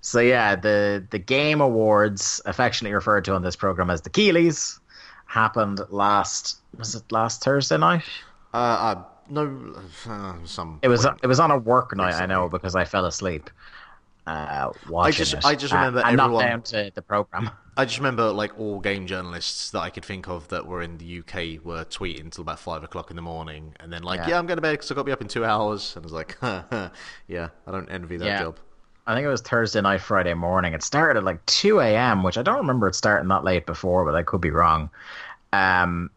so yeah, the the Game Awards, affectionately referred to on this program as the Keighleys, happened last was it last Thursday night? uh, uh, no, uh, some. It was point. it was on a work night, I know, because I fell asleep. Uh, watching just- it. I just Uh, remember not everyone- down to the program. I just remember like all game journalists that I could think of that were in the UK were tweeting until about five o'clock in the morning, and then like, Yeah. yeah, I'm going to bed because I got to be up in two hours, and I was like, yeah, I don't envy that Yeah. job. I think it was Thursday night, Friday morning. It started at like 2 a.m., which I don't remember it starting that late before, but I could be wrong. Um,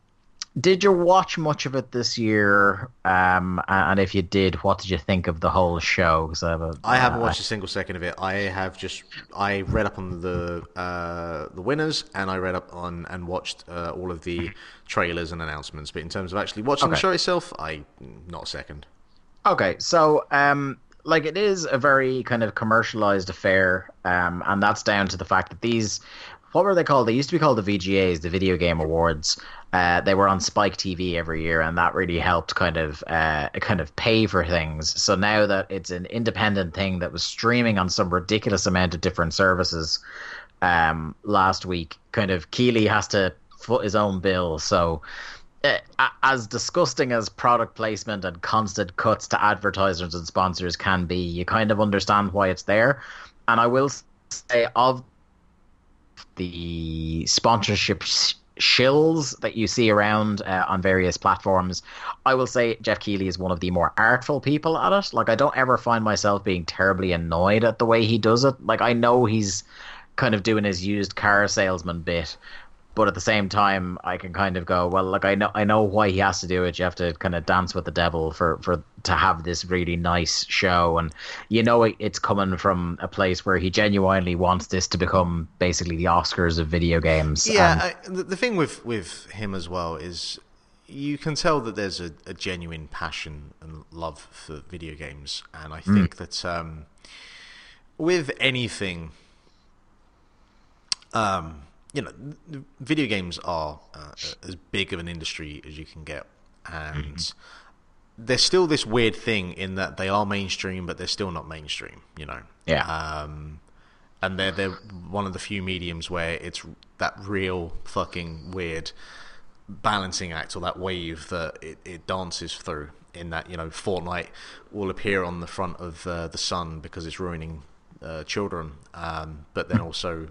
did you watch much of it this year? Um, and if you did, what did you think of the whole show? Because I, have a, I haven't uh, watched a single second of it. I have just I read up on the uh, the winners, and I read up on and watched uh, all of the trailers and announcements. But in terms of actually watching the show itself, I not a second. Okay, so um, like it is a very kind of commercialized affair, um, and that's down to the fact that these, what were they called? They used to be called the VGAs, the Video Game Awards. Uh, they were on Spike TV every year, and that really helped kind of uh, kind of pay for things. So now that it's an independent thing that was streaming on some ridiculous amount of different services, um, last week, kind of Keighley has to foot his own bill. So uh, as disgusting as product placement and constant cuts to advertisers and sponsors can be, you kind of understand why it's there. And I will say of the sponsorship sh- shills that you see around uh, on various platforms, I will say Jeff Keighley is one of the more artful people at it. Like I don't ever find myself being terribly annoyed at the way he does it. Like I know he's kind of doing his used car salesman bit, but at the same time I can kind of go, well, like I know I know why he has to do it. You have to kind of dance with the devil for for to have this really nice show, and you know it, it's coming from a place where he genuinely wants this to become basically the Oscars of video games. Yeah, And- I, the, thing with with him as well is you can tell that there's a, a genuine passion and love for video games, and I think that um, with anything, um, you know, video games are uh, as big of an industry as you can get, and there's still this weird thing in that they are mainstream, but they're still not mainstream. You know, Yeah. um, and they're they're one of the few mediums where it's that real fucking weird balancing act or that wave that it, it dances through. In that you know, Fortnite will appear on the front of uh, the sun because it's ruining uh, children, um, but then also.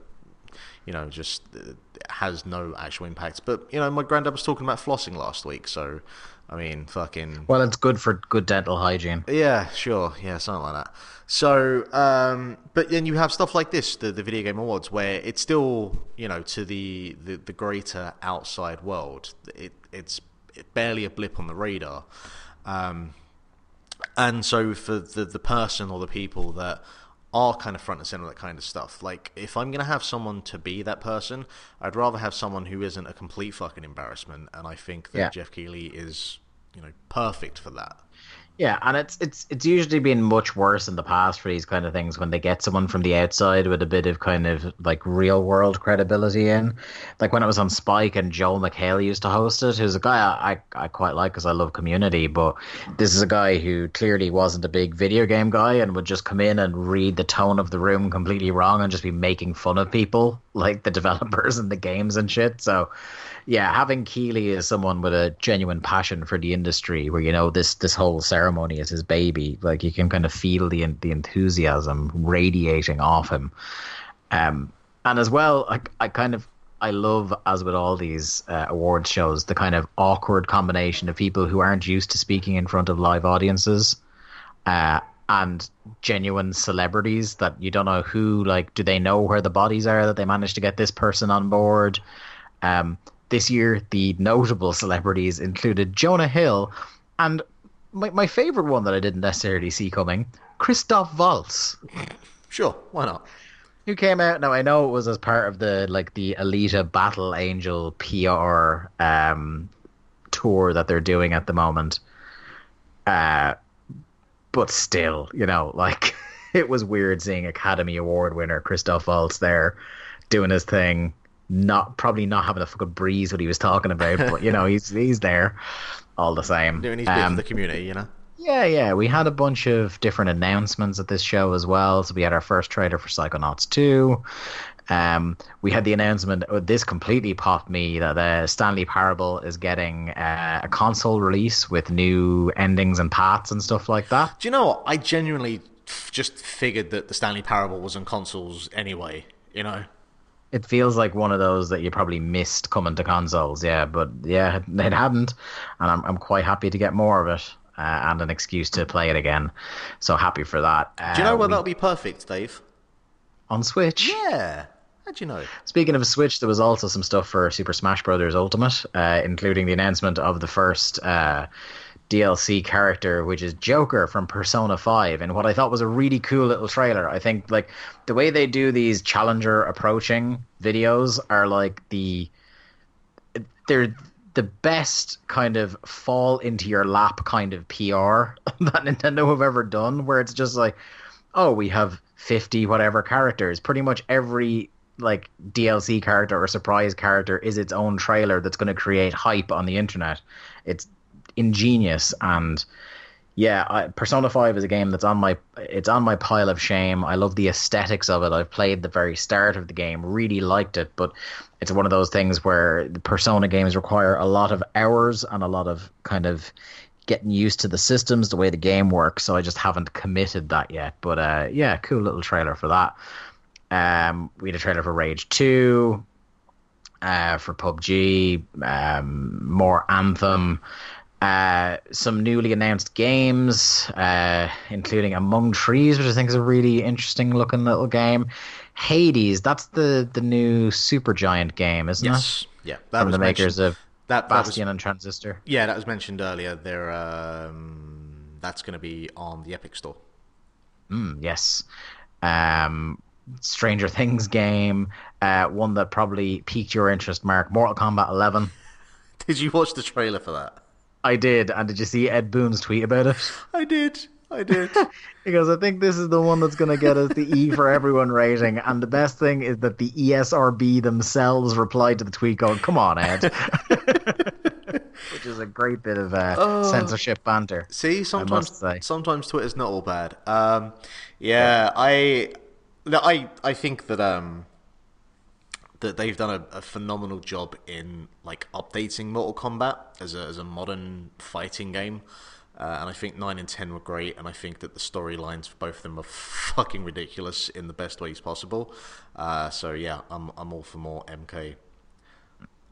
You know, just uh, has no actual impact. But you know, my granddad was talking about flossing last week, so I mean, fucking well, it's good for good dental hygiene. yeah, sure. Yeah, something like that. So, um, but then you have stuff like this, the, the Video Game Awards, where it's still, you know, to the, the, the greater outside world, it, it's barely a blip on the radar. Um, and so for the, the person or the people that are kind of front and center that kind of stuff, like if I'm going to have someone to be that person, I'd rather have someone who isn't a complete fucking embarrassment. And I think that Yeah. Jeff Keighley is, you know, perfect for that. Yeah, and it's it's it's usually been much worse in the past for these kind of things when they get someone from the outside with a bit of kind of like real world credibility in. Like when it was on Spike and Joel McHale used to host it, who's a guy I I, I quite like because I love Community, but this is a guy who clearly wasn't a big video game guy and would just come in and read the tone of the room completely wrong and just be making fun of people like the developers and the games and shit. So yeah, having Keighley as someone with a genuine passion for the industry, where you know this this whole ceremony is his baby, like you can kind of feel the the enthusiasm radiating off him. Um, and as well, I I kind of I love as with all these uh, awards shows the kind of awkward combination of people who aren't used to speaking in front of live audiences. Uh, and genuine celebrities that you don't know who like do they know where the bodies are that they managed to get this person on board um, this year, the notable celebrities included Jonah Hill and my, my favorite one that I didn't necessarily see coming, Christoph Waltz. Sure, why not? Who came out? Now I know it was as part of the like the Alita Battle Angel PR um, tour that they're doing at the moment. Uh, but still, you know, like it was weird seeing Academy Award winner Christoph Waltz there doing his thing, not probably not having a fucking breeze what he was talking about, but you know, he's he's there all the same. Doing his bit Um, for the community, you know. yeah, yeah. We had a bunch of different announcements at this show as well. So we had our first trailer for Psychonauts 2. Um, we had the announcement. Oh, this completely popped me that uh, Stanley Parable is getting uh, a console release with new endings and paths and stuff like that. Do you know what? I genuinely f- just figured that the Stanley Parable was on consoles anyway. You know. It feels like one of those that you probably missed coming to consoles. Yeah, but yeah, it, hadn't, and I'm I'm quite happy to get more of it. Uh, and an excuse to play it again, so happy for that. Uh, Do you know where we- that'll be perfect, Dave? on Switch? Yeah. How'd you know? Speaking of a Switch, there was also some stuff for Super Smash Bros. Ultimate, uh, including the announcement of the first uh, DLC character, which is Joker from Persona 5, and what I thought was a really cool little trailer. I think like the way they do these challenger approaching videos are like the they're the best kind of fall into your lap kind of PR that Nintendo have ever done, where it's just like, oh, we have 50 whatever characters. Pretty much every like DLC character or surprise character is its own trailer that's going to create hype on the internet. It's ingenious and yeah, I, Persona 5 is a game that's on my it's on my pile of shame. I love the aesthetics of it. I've played the very start of the game, really liked it, but it's one of those things where the Persona games require a lot of hours and a lot of kind of getting used to the systems, the way the game works. So I just haven't committed that yet. But uh, yeah, cool little trailer for that. Um, we had a trailer for Rage 2, uh, for PUBG, um, more Anthem, uh, some newly announced games, uh, including Among Trees, which I think is a really interesting looking little game. Hades, that's the, the new Supergiant game, isn't Yes. it? Yeah. That From was the makers mentioned- of that, that was, Bastion and Transistor. Yeah, that was mentioned earlier. There, um, that's going to be on the Epic Store. Mm, yes. Um, Stranger Things game, uh, one that probably piqued your interest, Mark. Mortal Kombat 11. Did you watch the trailer for that? I did, and did you see Ed Boon's tweet about it? I did. I did. Because I think this is the one that's going to get us the E for everyone rating. And the best thing is that the ESRB themselves replied to the tweet going, "Come on, Ed," which is a great bit of uh, censorship banter. See, sometimes sometimes Twitter's not all bad. Um, yeah, I, no, I, I think that um, that they've done a, a phenomenal job in like updating Mortal Kombat as a as a modern fighting game. Uh, and I think nine and ten were great, and I think that the storylines for both of them are fucking ridiculous in the best ways possible. Uh, so yeah, I'm I'm all for more MK.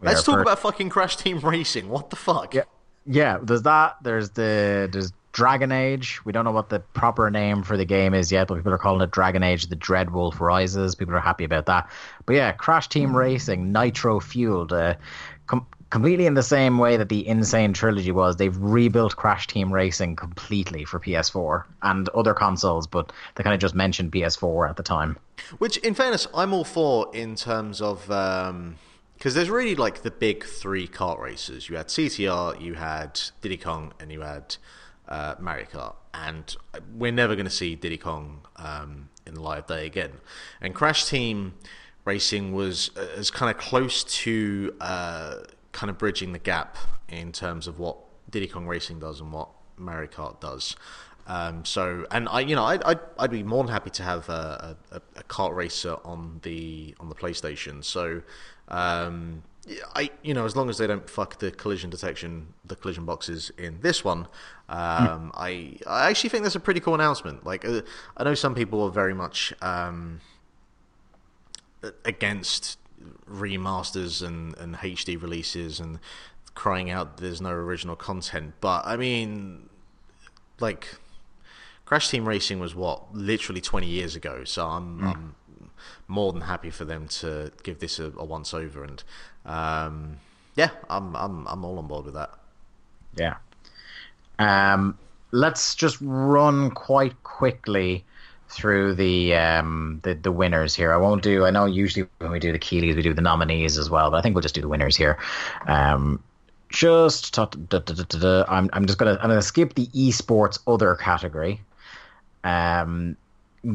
Let's talk about fucking Crash Team Racing. What the fuck? Yeah, yeah. There's that. There's the there's Dragon Age. We don't know what the proper name for the game is yet, but people are calling it Dragon Age: The Dread Wolf Rises. People are happy about that. But yeah, Crash Team Racing, Nitro fueled, uh, com- completely in the same way that the N. Sane trilogy was. They've rebuilt Crash Team Racing completely for PS4 and other consoles, but they kind of just mentioned PS4 at the time. Which, in fairness, I'm all for in terms of because there's really like the big three kart races. You had CTR, you had Diddy Kong, and you had uh, Mario Kart. And we're never going to see Diddy Kong um, in the live day again. And Crash Team Racing was uh, as kind of close to uh, kind of bridging the gap in terms of what Diddy Kong Racing does and what Mario Kart does. Um, so, and I, you know, I'd, I'd, I'd be more than happy to have a, a, a kart racer on the on the PlayStation. So, um, I, you know, as long as they don't fuck the collision detection, the collision boxes in this one, um, I, I actually think that's a pretty cool announcement. Like, uh, I know some people are very much um, against remasters and, and HD releases and crying out there's no original content, but I mean, like Crash Team Racing was what literally 20 years ago, so I'm, I'm more than happy for them to give this a, a once over, and um, yeah, I'm I'm I'm all on board with that. Yeah. Um, let's just run quite quickly through the um the, the winners here. I won't do. I know usually when we do the Keighleys, we do the nominees as well, but I think we'll just do the winners here. Um, just da, da, da, da. I'm I'm just gonna I'm gonna skip the esports other category. Um,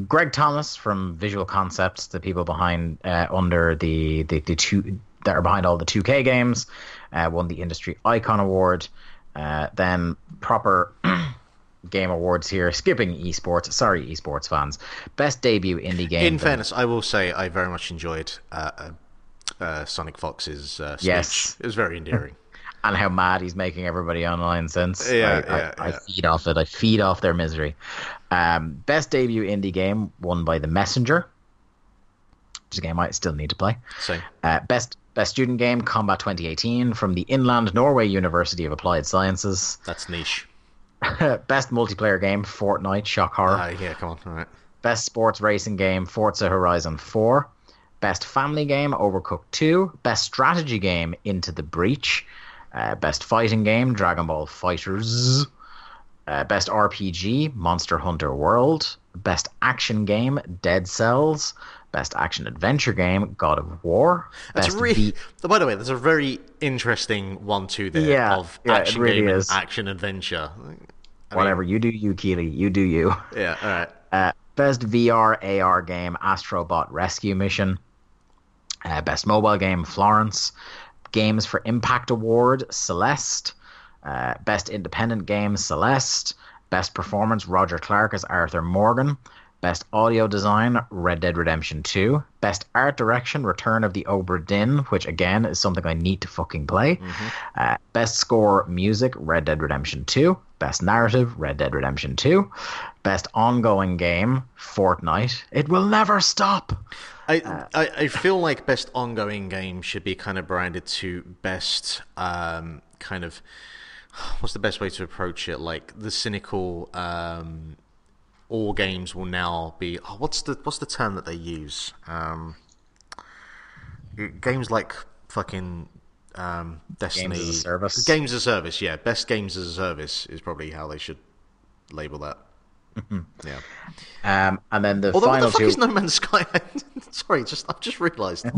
Greg Thomas from Visual Concepts, the people behind uh, under the, the the two that are behind all the 2K games, uh, won the Industry Icon Award. Uh, then proper game awards here, skipping esports. Sorry, esports fans. Best debut indie game. In fairness, I will say I very much enjoyed uh, uh, uh, SonicFox's uh, speech. Yes. It was very endearing. and how mad he's making everybody online since. Yeah, I, yeah, I, I feed off it. I feed off their misery. Um, best debut indie game won by The Messenger, which is a game I still need to play. So, Uh, best best student game Combat 2018 from the Inland Norway University of Applied Sciences. that's niche. best multiplayer game Fortnite Shock Horror. Uh, yeah, come on. All right. Best sports racing game Forza Horizon 4. Best family game Overcooked 2. Best strategy game Into the Breach. Uh, best fighting game Dragon Ball FighterZ. Uh, best RPG Monster Hunter World. Best action game Dead Cells. Best action adventure game God of War. That's Best really. V- By the way, there's a very interesting one-two there Yeah, of yeah, action really game is. and action adventure. I whatever mean, you do, you Keighley, you do you. yeah. All right. Uh, best VR AR game Astro Bot Rescue Mission. Uh, best mobile game Florence. Games for Impact Award Celeste. Uh, best independent game Celeste. Best performance Roger Clark as Arthur Morgan. Best audio design Red Dead Redemption 2. Best art direction Return of the Obra Dinn, which again is something I need to fucking play. Uh, best score music Red Dead Redemption 2. Best narrative Red Dead Redemption 2. Best ongoing game Fortnite. It will never stop. I, Uh, I I feel like best ongoing game should be kind of branded to best um, kind of what's the best way to approach it? Like the cynical um, all games will now be oh, what's the what's the term that they use? Um, games like fucking um, Destiny as a service? Games as a service, yeah. Best games as a service is probably how they should label that. yeah. Um, and then the Although what the fuck two. is No Man's Sky? Sorry, just I've just realised.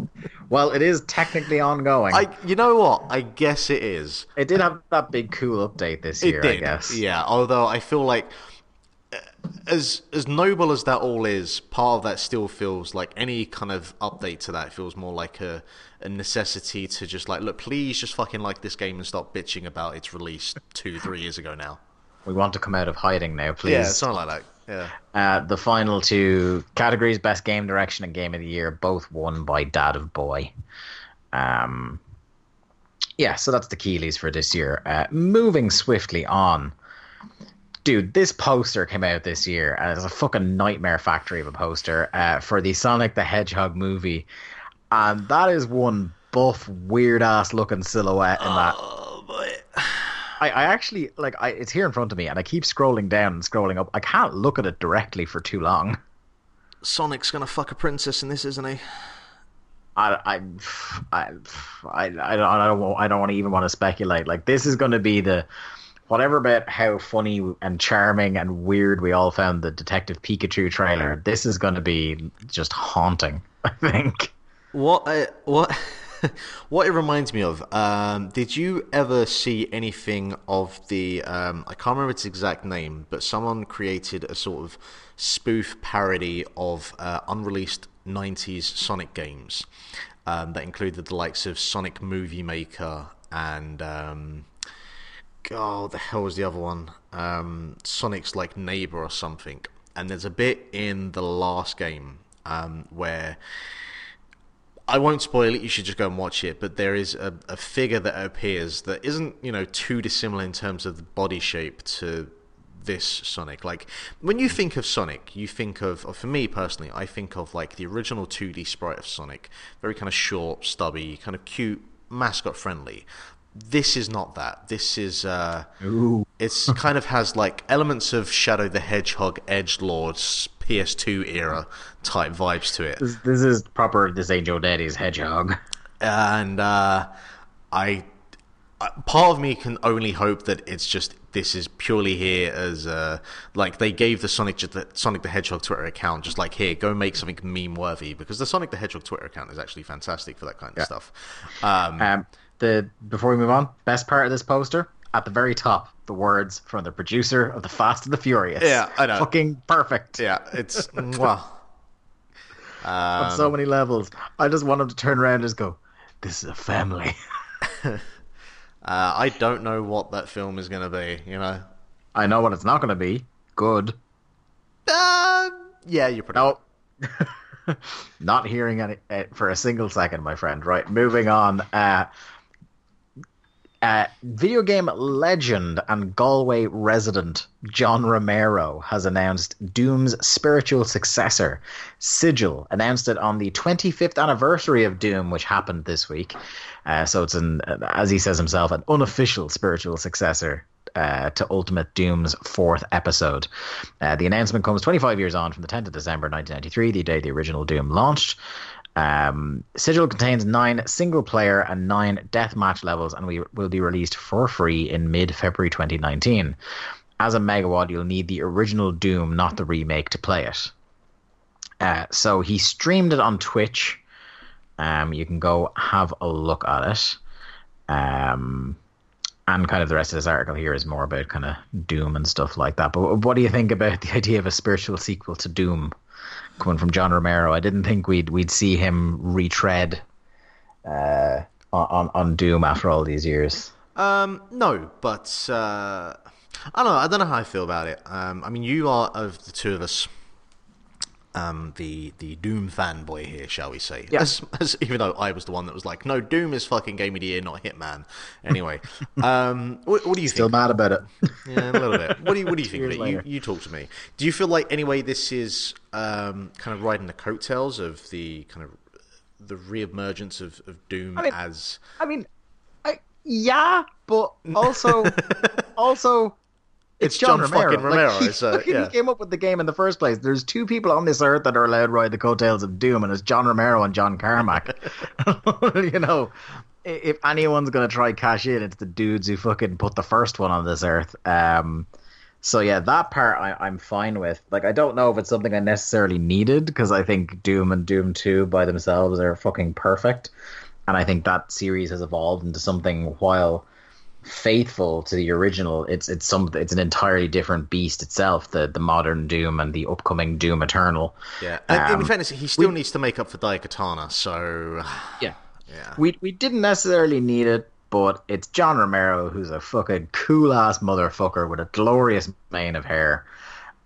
Well, it is technically ongoing. I, you know what? I guess it is. It did have that big cool update this It year, did, I guess. yeah. Although I feel like, uh, as as noble as that all is, part of that still feels like any kind of update to that feels more like a a necessity to just like look, please just fucking like this game and stop bitching about its release two three years ago now. We want to come out of hiding now, please. Yeah, something like that. Yeah. Uh, the final two categories, best game direction and game of the year, both won by Dad of Boy. Um, yeah, so that's the Keighleys for this year. Uh, moving swiftly on. Dude, this poster came out this year, and it's a fucking nightmare factory of a poster uh, for the Sonic the Hedgehog movie. And that is one buff, weird ass looking silhouette in that. Oh boy. I, I actually like I, it's here in front of me, and I keep scrolling down and scrolling up. I can't look at it directly for too long. Sonic's gonna fuck a princess in this, isn't he? I I I I, I don't I don't want, I don't want to even want to speculate. Like this is going to be the whatever about how funny and charming and weird we all found the Detective Pikachu trailer. This is going to be just haunting. I think. What I, what what it reminds me of? Um, did you ever see anything of the? Um, I can't remember its exact name, but someone created a sort of spoof parody of uh, unreleased '90s Sonic games um, that included the likes of Sonic Movie Maker and. Um, God, the hell was the other one? Um, Sonic's like neighbor or something. And there's a bit in the last game um, where I won't spoil it. You should just go and watch it. But there is a, a figure that appears that isn't, you know, too dissimilar in terms of the body shape to this Sonic. Like when you think of Sonic, you think of, or for me personally, I think of like the original 2D sprite of Sonic, very kind of short, stubby, kind of cute, mascot friendly. This is not that. This is uh, it's kind of has like elements of Shadow the Hedgehog, Edge Lords, PS2 era type vibes to it This, this is proper. This ain't Joe Daddy's hedgehog. and uh, I, I part of me can only hope that it's just this is purely here as uh, like they gave the Sonic the Sonic the Hedgehog Twitter account just like here, go make something meme worthy because the Sonic the Hedgehog Twitter account is actually fantastic for that kind of stuff. Um, Um, the before we move on, best part of this poster at the very top, the words from the producer of the Fast and the Furious. Yeah, I know. Fucking perfect. yeah, it's well. on so many levels. I just want him to turn around and just go, "This is a family." Uh, I don't know what that film is going to be. You know. I know what it's not going to be. Good. Uh, yeah, you're pretty. No. Not hearing any uh, for a single second, my friend. Right, moving on. Uh, uh, video game legend and Galway resident John Romero has announced Doom's spiritual successor, Sigil. Announced it on the 25th anniversary of Doom, which happened this week. Uh, so it's an, as he says himself, an unofficial spiritual successor uh, to Ultimate Doom's fourth episode. Uh, the announcement comes 25 years on from the 10th of December 1993, the day the original Doom launched. Um, Sigil contains nine single player and nine deathmatch levels, and we will be released for free in mid February 2019. As a Megawad, you'll need the original Doom, not the remake, to play it. Uh, so he streamed it on Twitch. Um, you can go have a look at it. Um, and kind of the rest of this article here is more about kind of Doom and stuff like that. But what do you think about the idea of a spiritual sequel to Doom coming from John Romero? I didn't think we'd we'd see him retread uh, on on Doom after all these years. Um, no, but uh, I don't know. I don't know how I feel about it. Um, I mean, you are of the two of us. Um, the the Doom fanboy here, shall we say? Yeah. As, as, even though I was the one that was like, no, Doom is fucking game of the year, not Hitman. Anyway, um, what, what do you Still think? mad about it. Yeah, a little bit. What do you What do you think of Years it? You, you talk to me. Do you feel like anyway this is um, kind of riding the coattails of the kind of the reemergence of, of Doom I mean- as I mean, I, yeah, but also, also, it's, John, John Romero. fucking Romero, Like, he, it's, uh, yeah. he came up with the game in the first place. There's two people on this earth that are allowed to ride the coattails of Doom, and it's John Romero and John Carmack. you know, if anyone's gonna try cash in, it's the dudes who fucking put the first one on this earth. Um, so yeah, that part I, I'm fine with. Like, I don't know if it's something I necessarily needed because I think Doom and Doom Two by themselves are fucking perfect, and I think that series has evolved into something while faithful to the original. It's it's some it's an entirely different beast itself. The the modern Doom and the upcoming Doom Eternal. yeah. Um, in fairness, he still needs to make up for Daikatana. So Yeah. yeah, We we didn't necessarily need it, but it's John Romero who's a fucking cool ass motherfucker with a glorious mane of hair.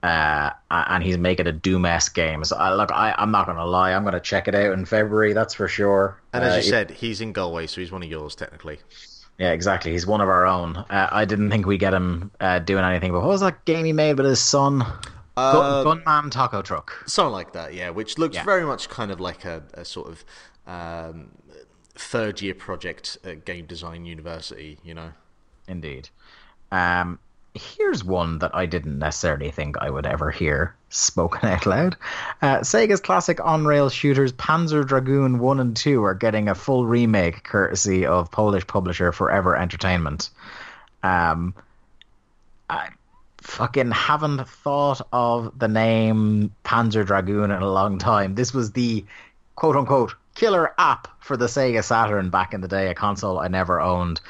Uh, and he's making a Doom esque game. So I, look, I, I'm not gonna lie, I'm gonna check it out in February. That's for sure. and Uh, as you it- said, he's in Galway, so he's one of yours technically. Yeah, exactly. He's one of our own. Uh, I didn't think we get him uh, doing anything. But what was that game he made with his son? Uh, Gun, Gunman Taco Truck. Something like that, yeah. Which looks Yeah. very much kind of like a, a sort of um, third year project at Game Design University. You know. Indeed. Um, here's one that I didn't necessarily think I would ever hear spoken out loud. Uh, Sega's classic on-rail shooters Panzer Dragoon 1 and 2 are getting a full remake courtesy of Polish publisher Forever Entertainment. Um, I fucking haven't thought of the name Panzer Dragoon in a long time. This was the quote unquote killer app for the Sega Saturn back in the day, a console I never owned.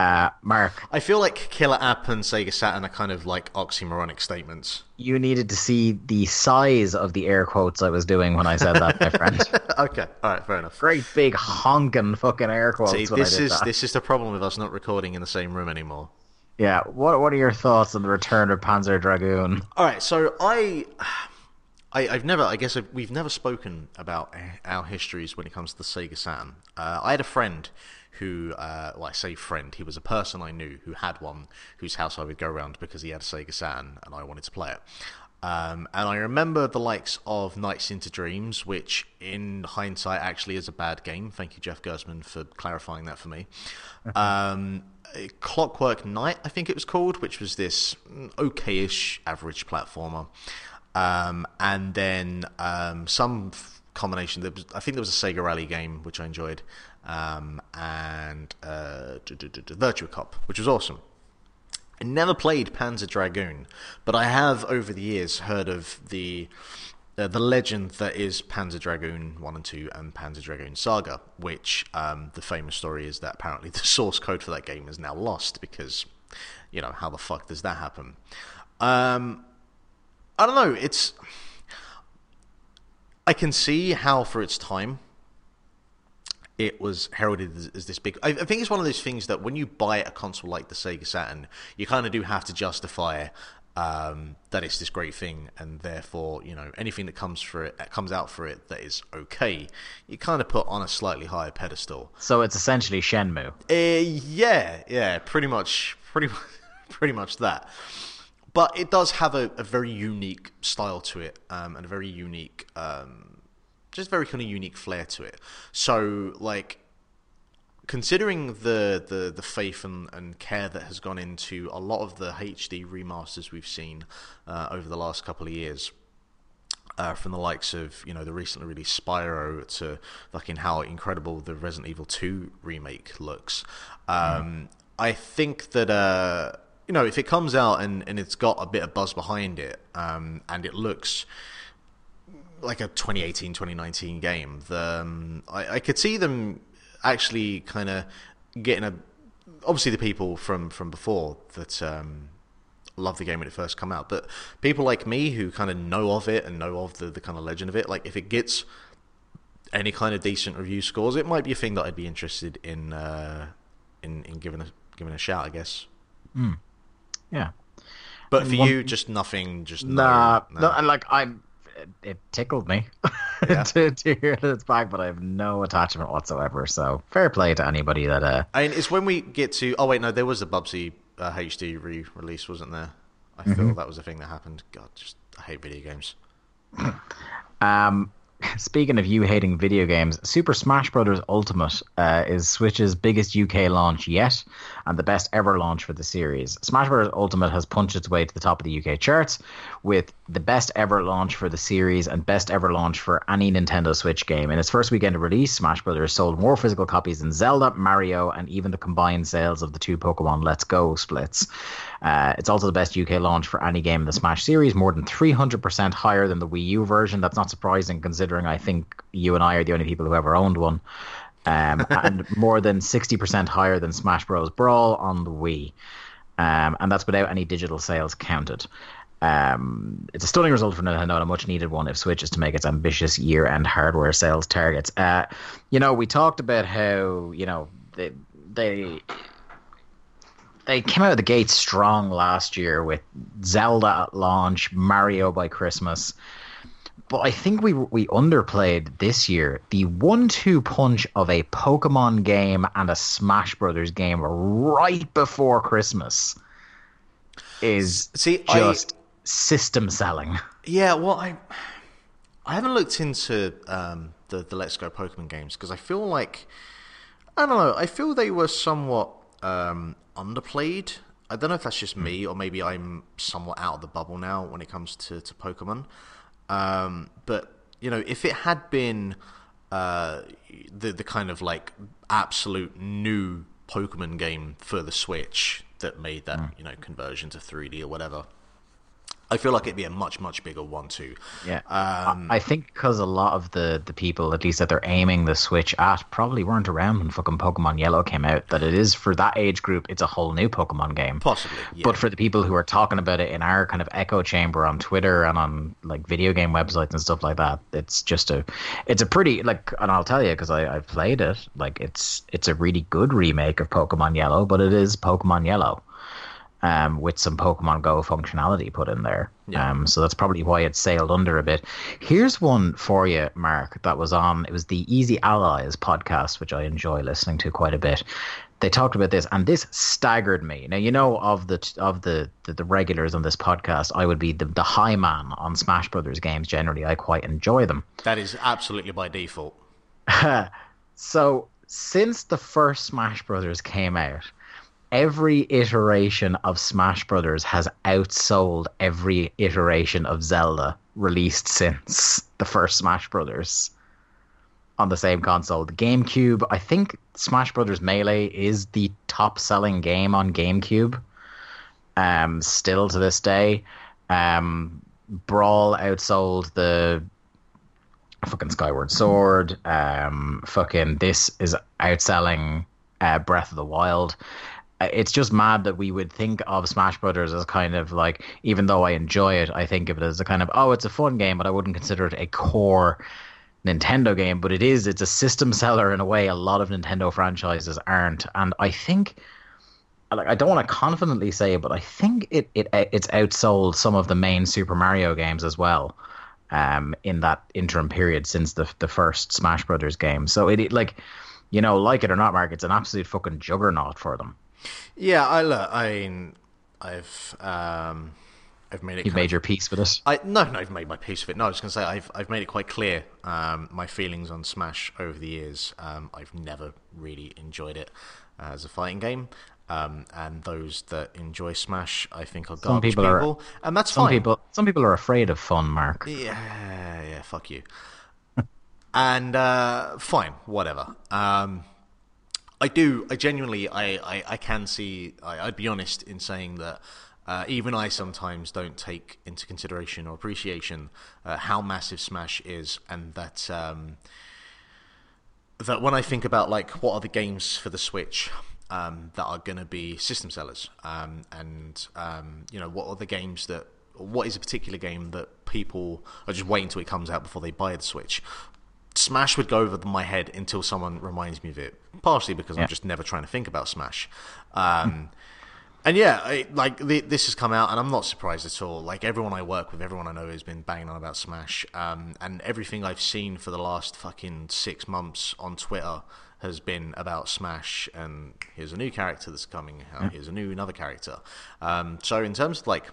Uh, Mark, I feel like Killer App and Sega Saturn are kind of like oxymoronic statements. you needed to see the size of the air quotes I was doing when I said that, my friend. okay, all right, fair enough. Great big honking fucking air quotes. See, when I this did is that. this is the problem with us not recording in the same room anymore. Yeah. What What are your thoughts on the return of Panzer Dragoon? All right, so I, I I've never, I guess I've, we've never spoken about our histories when it comes to the Sega Saturn. Uh, I had a friend who, uh, well, I say friend, he was a person I knew who had one, whose house I would go around because he had a Sega Saturn and I wanted to play it. Um, and I remember the likes of Nights into Dreams, which in hindsight actually is a bad game. Thank you, Jeff Gerstmann, for clarifying that for me. Um, Clockwork Knight, I think it was called, which was this mm, okay-ish average platformer. Um, and then um, some f- combination. There was, I think there was a Sega Rally game which I enjoyed, um, and uh, Virtua Cop, which was awesome. I never played Panzer Dragoon, but I have over the years heard of the uh, the legend that is Panzer Dragoon 1 and 2 and Panzer Dragoon Saga, which um, the famous story is that apparently the source code for that game is now lost because, you know, how the fuck does that happen? Um, I don't know. It's. I can see how, for its time, it was heralded as, as this big. I, I, think it's one of those things that when you buy a console like the Sega Saturn, you kind of do have to justify um, that it's this great thing, and therefore, you know, anything that comes for it, that comes out for it that is okay, you kind of put on a slightly higher pedestal. So it's essentially Shenmue. Uh, yeah, yeah, pretty much, pretty, much, pretty much that. But it does have a, a very unique style to it, um, and a very unique, um, just very kind of unique flair to it. So, like, considering the, the, the faith and, and care that has gone into a lot of the HD remasters we've seen uh, over the last couple of years, uh, from the likes of you know the recently released Spyro to fucking how incredible the Resident Evil 2 remake looks, um, mm. I think that uh, you know if it comes out and, and it's got a bit of buzz behind it um, and it looks like a 2018 2019 game, then I, I could see them actually kind of getting a obviously the people from from before that um, love the game when it first come out, but people like me who kind of know of it and know of the the kind of legend of it, like if it gets any kind of decent review scores, it might be a thing that I'd be interested in uh, in in giving a giving a shout, I guess. Mm. Yeah. But for One, you, just nothing. Just nah, no, no. no. like I'm it tickled me yeah. to, to hear that it's back, but I have no attachment whatsoever. So fair play to anybody that. Uh... I mean, it's when we get to. Oh wait, no, there was a Bubsy uh, HD re-release, wasn't there? I mm-hmm. feel that was a thing that happened. God, just I hate video games. um, Speaking of you hating video games, Super Smash Bros. Ultimate uh, is Switch's biggest UK launch yet and the best ever launch for the series. Smash Bros. Ultimate has punched its way to the top of the UK charts with the best ever launch for the series and best ever launch for any Nintendo Switch game. In its first weekend of release, Smash Bros. sold more physical copies than Zelda, Mario, and even the combined sales of the two Pokemon Let's Go splits. Uh, it's also the best UK launch for any game in the Smash series, more than 300% higher than the Wii U version. That's not surprising considering I think you and I are the only people who ever owned one. Um, and more than 60% higher than Smash Bros. Brawl on the Wii. Um, and that's without any digital sales counted. Um, it's a stunning result for Nintendo and a much needed one if Switch is to make its ambitious year end hardware sales targets. Uh, you know, we talked about how, you know, they, they they came out of the gate strong last year with Zelda at launch, Mario by Christmas. But I think we we underplayed this year the one-two punch of a Pokemon game and a Smash Brothers game right before Christmas is See, just I, system selling. Yeah, well, I I haven't looked into um, the the Let's Go Pokemon games because I feel like I don't know. I feel they were somewhat um, underplayed. I don't know if that's just me or maybe I'm somewhat out of the bubble now when it comes to, to Pokemon. Um, but you know, if it had been uh, the the kind of like absolute new Pokemon game for the Switch that made that mm. you know conversion to 3D or whatever, I feel like it'd be a much much bigger one too. Yeah, um, I think because a lot of the the people, at least that they're aiming the Switch at, probably weren't around when fucking Pokemon Yellow came out. That it is for that age group, it's a whole new Pokemon game. Possibly, yeah. but for the people who are talking about it in our kind of echo chamber on Twitter and on like video game websites and stuff like that, it's just a, it's a pretty like, and I'll tell you because I I've played it. Like it's it's a really good remake of Pokemon Yellow, but it is Pokemon Yellow um, with some Pokemon Go functionality put in there. Yeah. Um, so that's probably why it sailed under a bit. Here's one for you, Mark, that was on. It was the Easy Allies podcast, which I enjoy listening to quite a bit. They talked about this, and this staggered me. Now you know of the of the the, the regulars on this podcast, I would be the, the high man on Smash Brothers games. Generally, I quite enjoy them. That is absolutely by default. so since the first Smash Brothers came out, every iteration of Smash Brothers has outsold every iteration of Zelda released since the first Smash Brothers on the same console. The GameCube, I think Smash Brothers Melee is the top selling game on GameCube. Um, still to this day, um, Brawl outsold the fucking Skyward Sword. Um, fucking this is outselling uh, Breath of the Wild. Uh, It's just mad that we would think of Smash Brothers as kind of like, even though I enjoy it, I think of it as a kind of, oh, it's a fun game, but I wouldn't consider it a core Nintendo game. But it is, it's a system seller in a way a lot of Nintendo franchises aren't. And I think like I don't want to confidently say it, but I think it, it it's outsold some of the main Super Mario games as well. Um, in that interim period since the the first Smash Brothers game, so it, it like, you know, like it or not, Mark, it's an absolute fucking juggernaut for them. Yeah, I look. I mean, I've um, I've made it. You've made of- your peace with it. I no, no, I've made my peace with it. No, I was going to say I've I've made it quite clear um, my feelings on Smash over the years. Um, I've never really enjoyed it as a fighting game, um, and those that enjoy Smash, I think, are Some garbage people are- and that's Some fine. people, some people are afraid of fun, Mark. Yeah, yeah, fuck you. and uh, fine, whatever. Um, I do. I genuinely, I, I, I can see. I, I'd be honest in saying that uh, even I sometimes don't take into consideration or appreciation uh, how massive Smash is, and that um, that when I think about like what are the games for the Switch um, that are going to be system sellers, um, and um, you know what are the games that what is a particular game that people are just waiting until it comes out before they buy the Switch. Smash would go over my head until someone reminds me of it. Partially because Yeah. I'm just never trying to think about Smash. Um, and yeah, I, like the, this has come out, and I'm not surprised at all. Like everyone I work with, everyone I know has been banging on about Smash, um, and everything I've seen for the last fucking six months on Twitter has been about Smash. And here's a new character that's coming out. Here's a new another character. Um, so in terms of like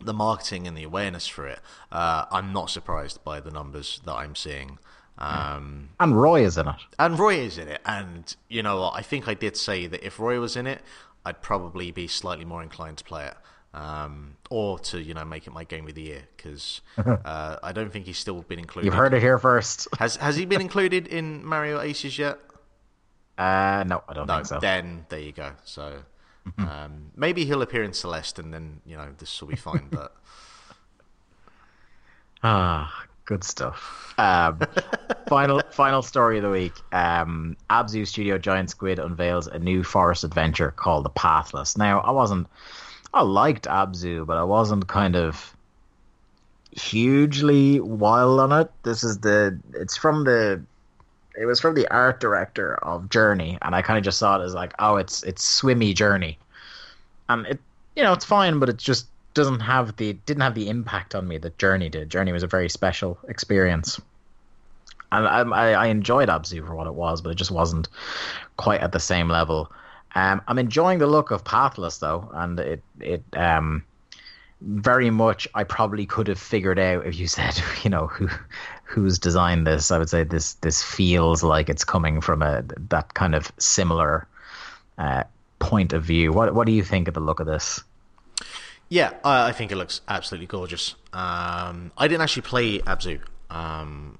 the marketing and the awareness for it, uh, I'm not surprised by the numbers that I'm seeing. Um, And Roy is in it. and Roy is in it, and you know what? I think I did say that if Roy was in it, I'd probably be slightly more inclined to play it, um, or to you know make it my game of the year because uh, I don't think he's still been included. You've heard it here first. Has Has he been included in Mario Aces yet? Uh, no, I don't No. think so. Then there you go. So um, maybe he'll appear in Celeste, and then you know this will be fine. But Ah, good stuff. Um, final final story of the week. Um, Abzu Studio Giant Squid unveils a new forest adventure called The Pathless. Now, I wasn't. I liked Abzu, but I wasn't kind of hugely wild on it. This is the. It's from the. It was from the art director of Journey, and I kind of just saw it as like, oh, it's it's swimmy Journey, and it you know it's fine, but it's just doesn't have the didn't have the impact on me that Journey did. Journey was a very special experience, and I, I, enjoyed Abzu for what it was, but it just wasn't quite at the same level. Um, I'm enjoying the look of Pathless though, and it it um very much I probably could have figured out if you said you know who who's designed this. I would say this this feels like it's coming from a that kind of similar uh, point of view. What what do you think of the look of this? Yeah, I, I think it looks absolutely gorgeous. Um, I didn't actually play Abzu. Um,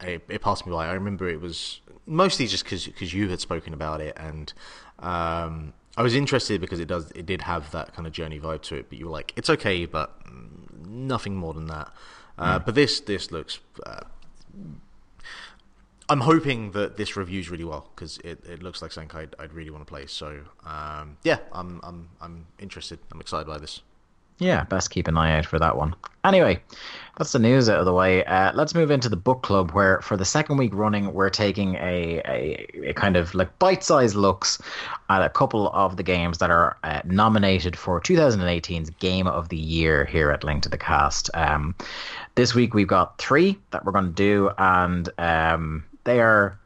it, it passed me by. I remember it was mostly just because you had spoken about it, and um, I was interested because it does it did have that kind of journey vibe to it. But you were like, it's okay, but mm, nothing more than that. Uh, But this this looks. Uh, I'm hoping that this reviews really well because it, it looks like something I'd, I'd really want to play. So um, yeah, I'm I'm I'm interested. I'm excited by this. Yeah, best keep an eye out for that one. Anyway, that's the news out of the way. Uh, let's move into the book club, where for the second week running, we're taking a, a, a kind of like bite sized looks at a couple of the games that are uh, nominated for 2018's Game of the Year here at Link to the Cast. Um, this week we've got three that we're going to do, and um, they are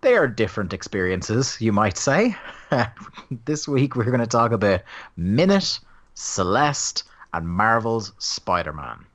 they are different experiences, you might say. this week we're going to talk about Minit, Celeste, and Marvel's Spider Man.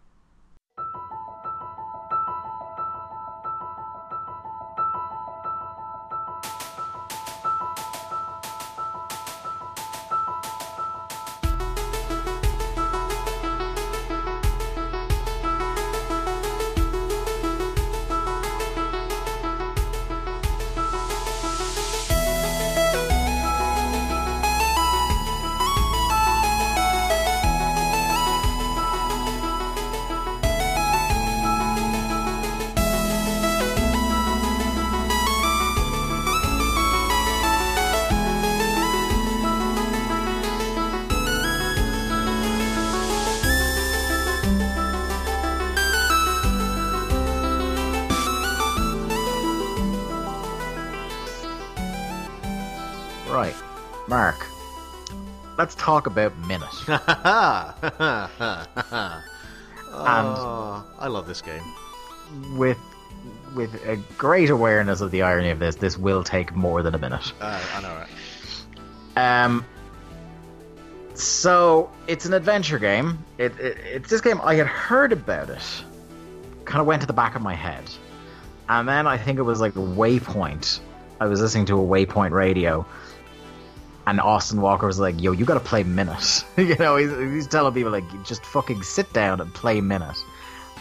Talk about Minit. oh, I love this game. with with a great awareness of the irony of this, this will take more than a minute. Uh, I know, right? Um, so it's an adventure game. It, it it's this game I had heard about it, kind of went to the back of my head, and then I think it was like Waypoint. I was listening to a Waypoint radio, and Austin Walker was like, "Yo, you got to play Minit." you know, he's, he's telling people like, "Just fucking sit down and play Minit."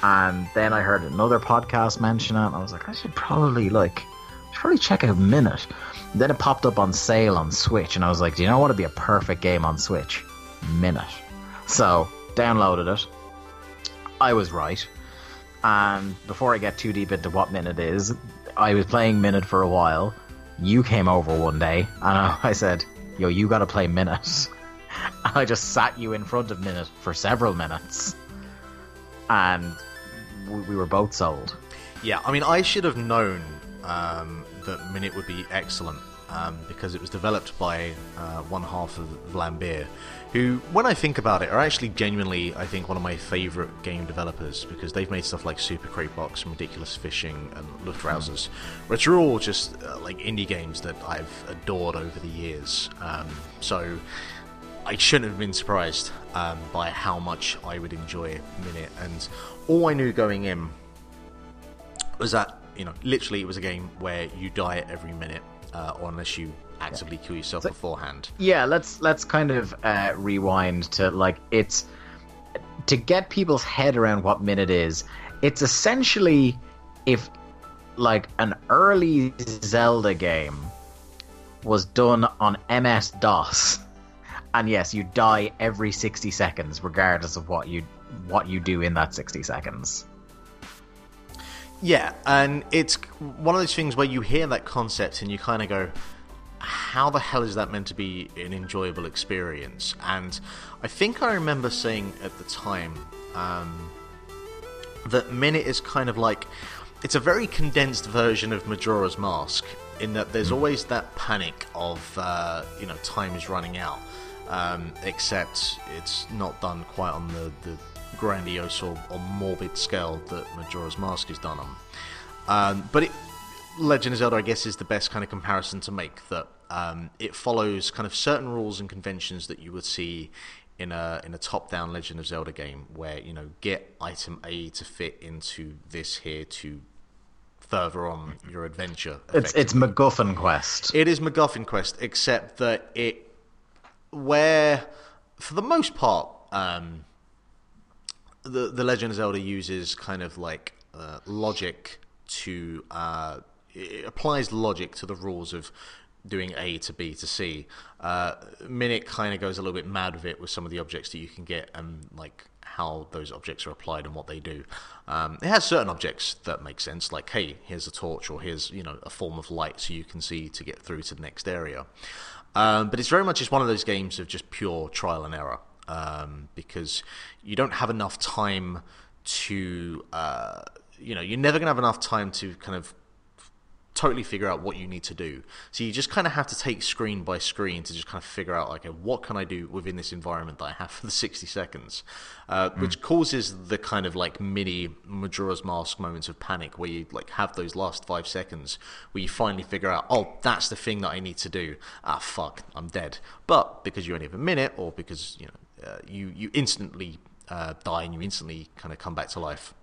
And then I heard another podcast mention it, and I was like, "I should probably like, should probably check out Minit." Then it popped up on sale on Switch, and I was like, "Do you know what would be a perfect game on Switch? Minit." So downloaded it. I was right. And before I get too deep into what Minit is, I was playing Minit for a while. You came over one day, and I I said, "Yo, you got to play Minit." I just sat you in front of Minit for several minutes, and we, we were both sold. Yeah, I mean, I should have known um, that Minit would be excellent um, because it was developed by uh, one half of Vlambeer, who, when I think about it, are actually genuinely, I think, one of my favourite game developers because they've made stuff like Super Crate Box and Ridiculous Fishing and Luftrausers, which are all just uh, like indie games that I've adored over the years. Um, so. I shouldn't have been surprised um, by how much I would enjoy Minit, and all I knew going in was that you know literally it was a game where you die every minute, uh, or unless you actively kill yourself beforehand. Yeah, let's let's kind of uh, rewind to like it's to get people's head around what Minit is. It's essentially if like an early Zelda game was done on MS DOS, and yes, you die every sixty seconds, regardless of what you what you do in that sixty seconds. Yeah, and it's one of those things where you hear that concept and you kind of go, how the hell is that meant to be an enjoyable experience? And I think I remember saying at the time um, that Minit is kind of like it's a very condensed version of Majora's Mask in that there's always that panic of uh, you know time is running out, um, except it's not done quite on the, the grandiose or, or morbid scale that Majora's Mask is done on. Um, but it, Legend of Zelda, I guess, is the best kind of comparison to make. That um, it follows kind of certain rules and conventions that you would see in a in a top-down Legend of Zelda game, where you know get item A to fit into this here to further on your adventure. It's it's. MacGuffin Quest. It is MacGuffin Quest, except that it, where for the most part, um, the the Legend of Zelda uses kind of like uh, logic to uh, it applies logic to the rules of doing A to B to C. Uh, Minit kind of goes a little bit mad with it with some of the objects that you can get and like how those objects are applied and what they do. Um, it has certain objects that make sense, like hey, here's a torch or here's you know a form of light so you can see to get through to the next area. Um, but it's very much just one of those games of just pure trial and error um, because you don't have enough time to uh, you know you're never going to have enough time to kind of totally figure out what you need to do. So you just kind of have to take screen by screen to just kind of figure out, okay, what can I do within this environment that I have for the 60 seconds? Uh, Which causes the kind of like mini Majora's Mask moments of panic where you like have those last five seconds where you finally figure out, oh, that's the thing that I need to do. Ah, fuck, I'm dead. But because you only have a minute or because, you know, uh, you, you instantly uh, die and you instantly kind of come back to life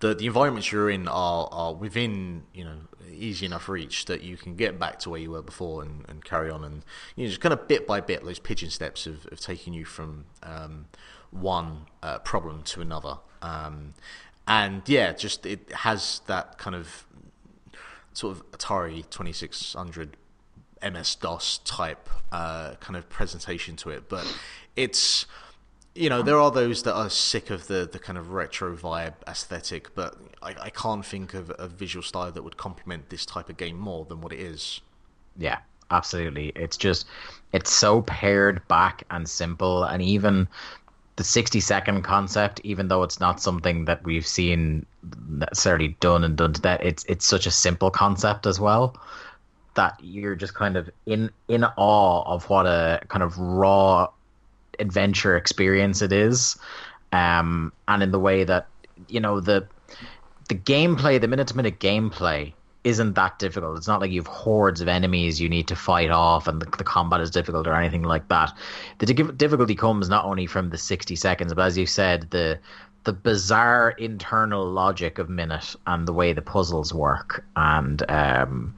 the the environments you're in are are within you know easy enough reach that you can get back to where you were before and, and carry on. And you know just kind of bit by bit those pigeon steps of, of taking you from um, one uh, problem to another. Um, and yeah just it has that kind of sort of Atari 2600 MS DOS type uh, kind of presentation to it. But it's you know, there are those that are sick of the, the kind of retro vibe aesthetic, but I, I can't think of a visual style that would complement this type of game more than what it is. Yeah, absolutely. It's just it's so pared back and simple, and even the sixty second concept, even though it's not something that we've seen necessarily done and done to that, it's it's such a simple concept as well. that you're just kind of in in awe of what a kind of raw adventure experience it is, um, and in the way that you know the the gameplay, the minute to minute gameplay isn't that difficult. It's not like you've hordes of enemies you need to fight off and the, the combat is difficult or anything like that. The difficulty comes not only from the 60 seconds, but as you said, the the bizarre internal logic of Minit and the way the puzzles work and um,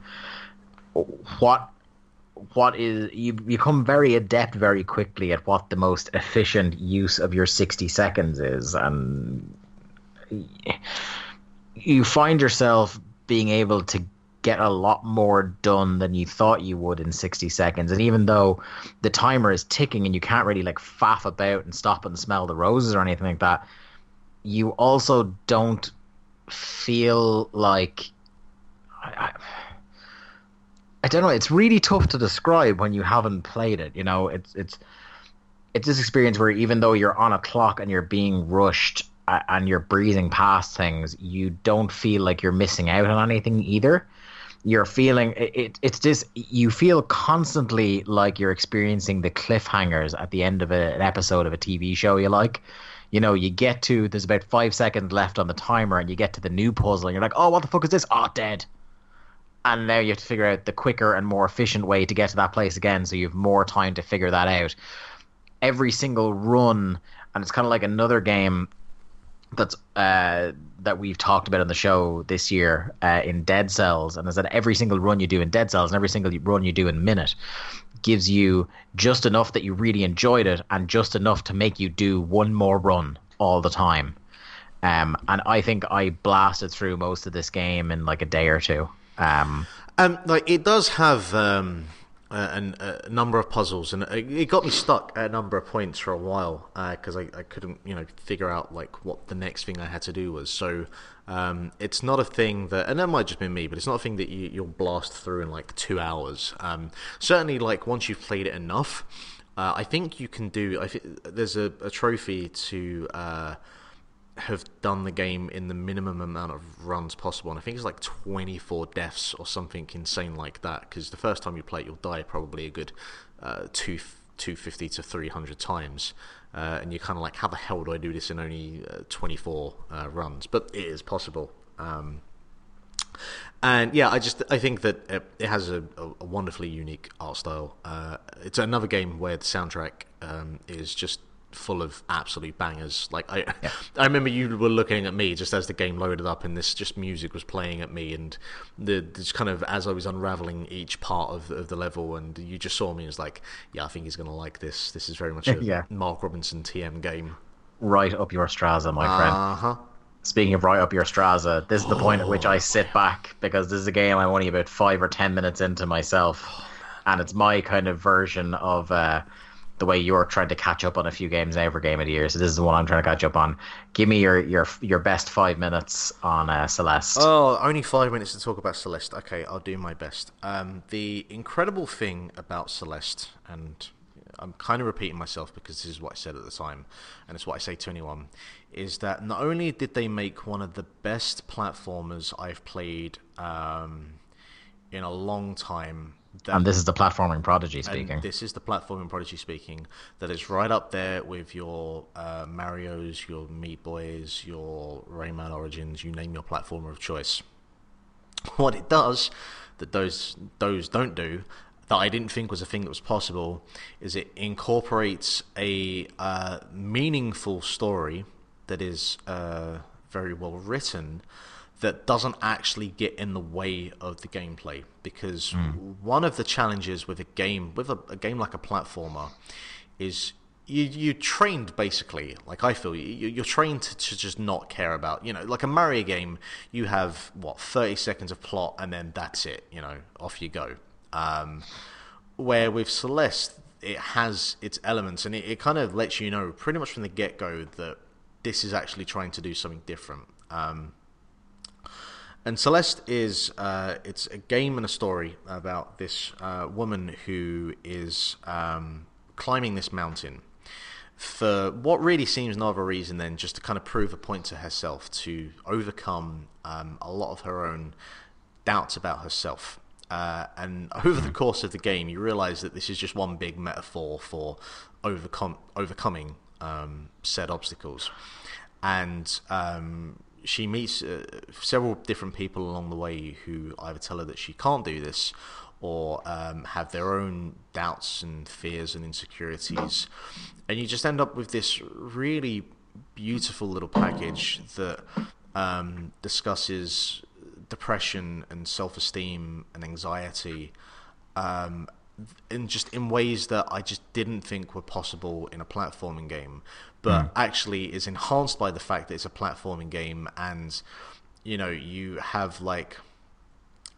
what what is you become very adept very quickly at what the most efficient use of your 60 seconds is and you find yourself being able to get a lot more done than you thought you would in 60 seconds. And even though the timer is ticking and you can't really like faff about and stop and smell the roses or anything like that you also don't feel like I, I, I don't know. It's really tough to describe when you haven't played it. You know, it's it's it's this experience where even though you're on a clock and you're being rushed and you're breezing past things, you don't feel like you're missing out on anything either. You're feeling it, it it's just you feel constantly like you're experiencing the cliffhangers at the end of a, an episode of a TV show you like. You know, you get to there's about five seconds left on the timer, and you get to the new puzzle, and you're like, "Oh, what the fuck is this? Oh, dead." And now you have to figure out the quicker and more efficient way to get to that place again so you have more time to figure that out every single run and it's kind of like another game that's uh, that we've talked about on the show this year uh, in Dead Cells, and is that every single run you do in Dead Cells and every single run you do in Minit gives you just enough that you really enjoyed it, and just enough to make you do one more run all the time. Um, and I think I blasted through most of this game in like a day or two. Um, um, like it does have um, a, a, number of puzzles, and it got me stuck at a number of points for a while because uh, I, I couldn't, you know, figure out like what the next thing I had to do was. So um, it's not a thing that, and that might just be me, but it's not a thing that you, you'll blast through in like two hours. Um, certainly, like once you've played it enough, uh, I think you can do. I think there's a, a trophy to. Uh, have done the game in the minimum amount of runs possible, and I think it's like 24 deaths or something insane like that. Because the first time you play it, you'll die probably a good uh, two 250 to 300 times, uh, and you're kind of like, how the hell do I do this in only uh, 24 uh, runs? But it is possible. Um, and yeah, I just I think that it, it has a, a, wonderfully unique art style. Uh, it's another game where the soundtrack um, is just full of absolute bangers. Like I, yeah. I remember you were looking at me just as the game loaded up, and this just music was playing at me, and the just kind of as I was unraveling each part of, of the level, and you just saw me as like, yeah, I think he's gonna like this. This is very much a yeah. Mark Robinson TM game. Right up your Straza, my friend. Uh huh. Speaking of right up your Straza, this is the point at which I sit back because this is a game I'm only about five or ten minutes into myself, oh, and it's my kind of version of. Uh, the way you're trying to catch up on a few games every game of the year. So this is the one I'm trying to catch up on. Give me your your your best five minutes on uh, Celeste. Oh, only five minutes to talk about Celeste. Okay, I'll do my best. Um, the incredible thing about Celeste, and I'm kind of repeating myself because this is what I said at the time, and it's what I say to anyone, is that not only did they make one of the best platformers I've played um, in a long time that, and this is the platforming prodigy speaking. this is the platforming prodigy speaking. That is right up there with your uh, Mario's, your Meat Boys, your Rayman Origins. You name your platformer of choice. What it does that those those don't do that I didn't think was a thing that was possible is it incorporates a uh, meaningful story that is uh, very well written that doesn't actually get in the way of the gameplay because mm. one of the challenges with a game with a, a, game like a platformer is you you trained basically like I feel you you're trained to, to just not care about you know like a Mario game you have what 30 seconds of plot and then that's it you know off you go um, where with Celeste it has its elements and it, it kind of lets you know pretty much from the get go that this is actually trying to do something different um, and Celeste is uh, it's a game and a story about this uh, woman who is um, climbing this mountain for what really seems no other reason than just to kind of prove a point to herself to overcome um, a lot of her own doubts about herself. uh, and over the course of the game, you realize that this is just one big metaphor for overcome overcoming um, said obstacles, and um, she meets uh, several different people along the way who either tell her that she can't do this or um, have their own doubts and fears and insecurities. And you just end up with this really beautiful little package that um, discusses depression and self esteem and anxiety. Um, in just in ways that I just didn't think were possible in a platforming game, but mm. actually is enhanced by the fact that it's a platforming game, and you know you have like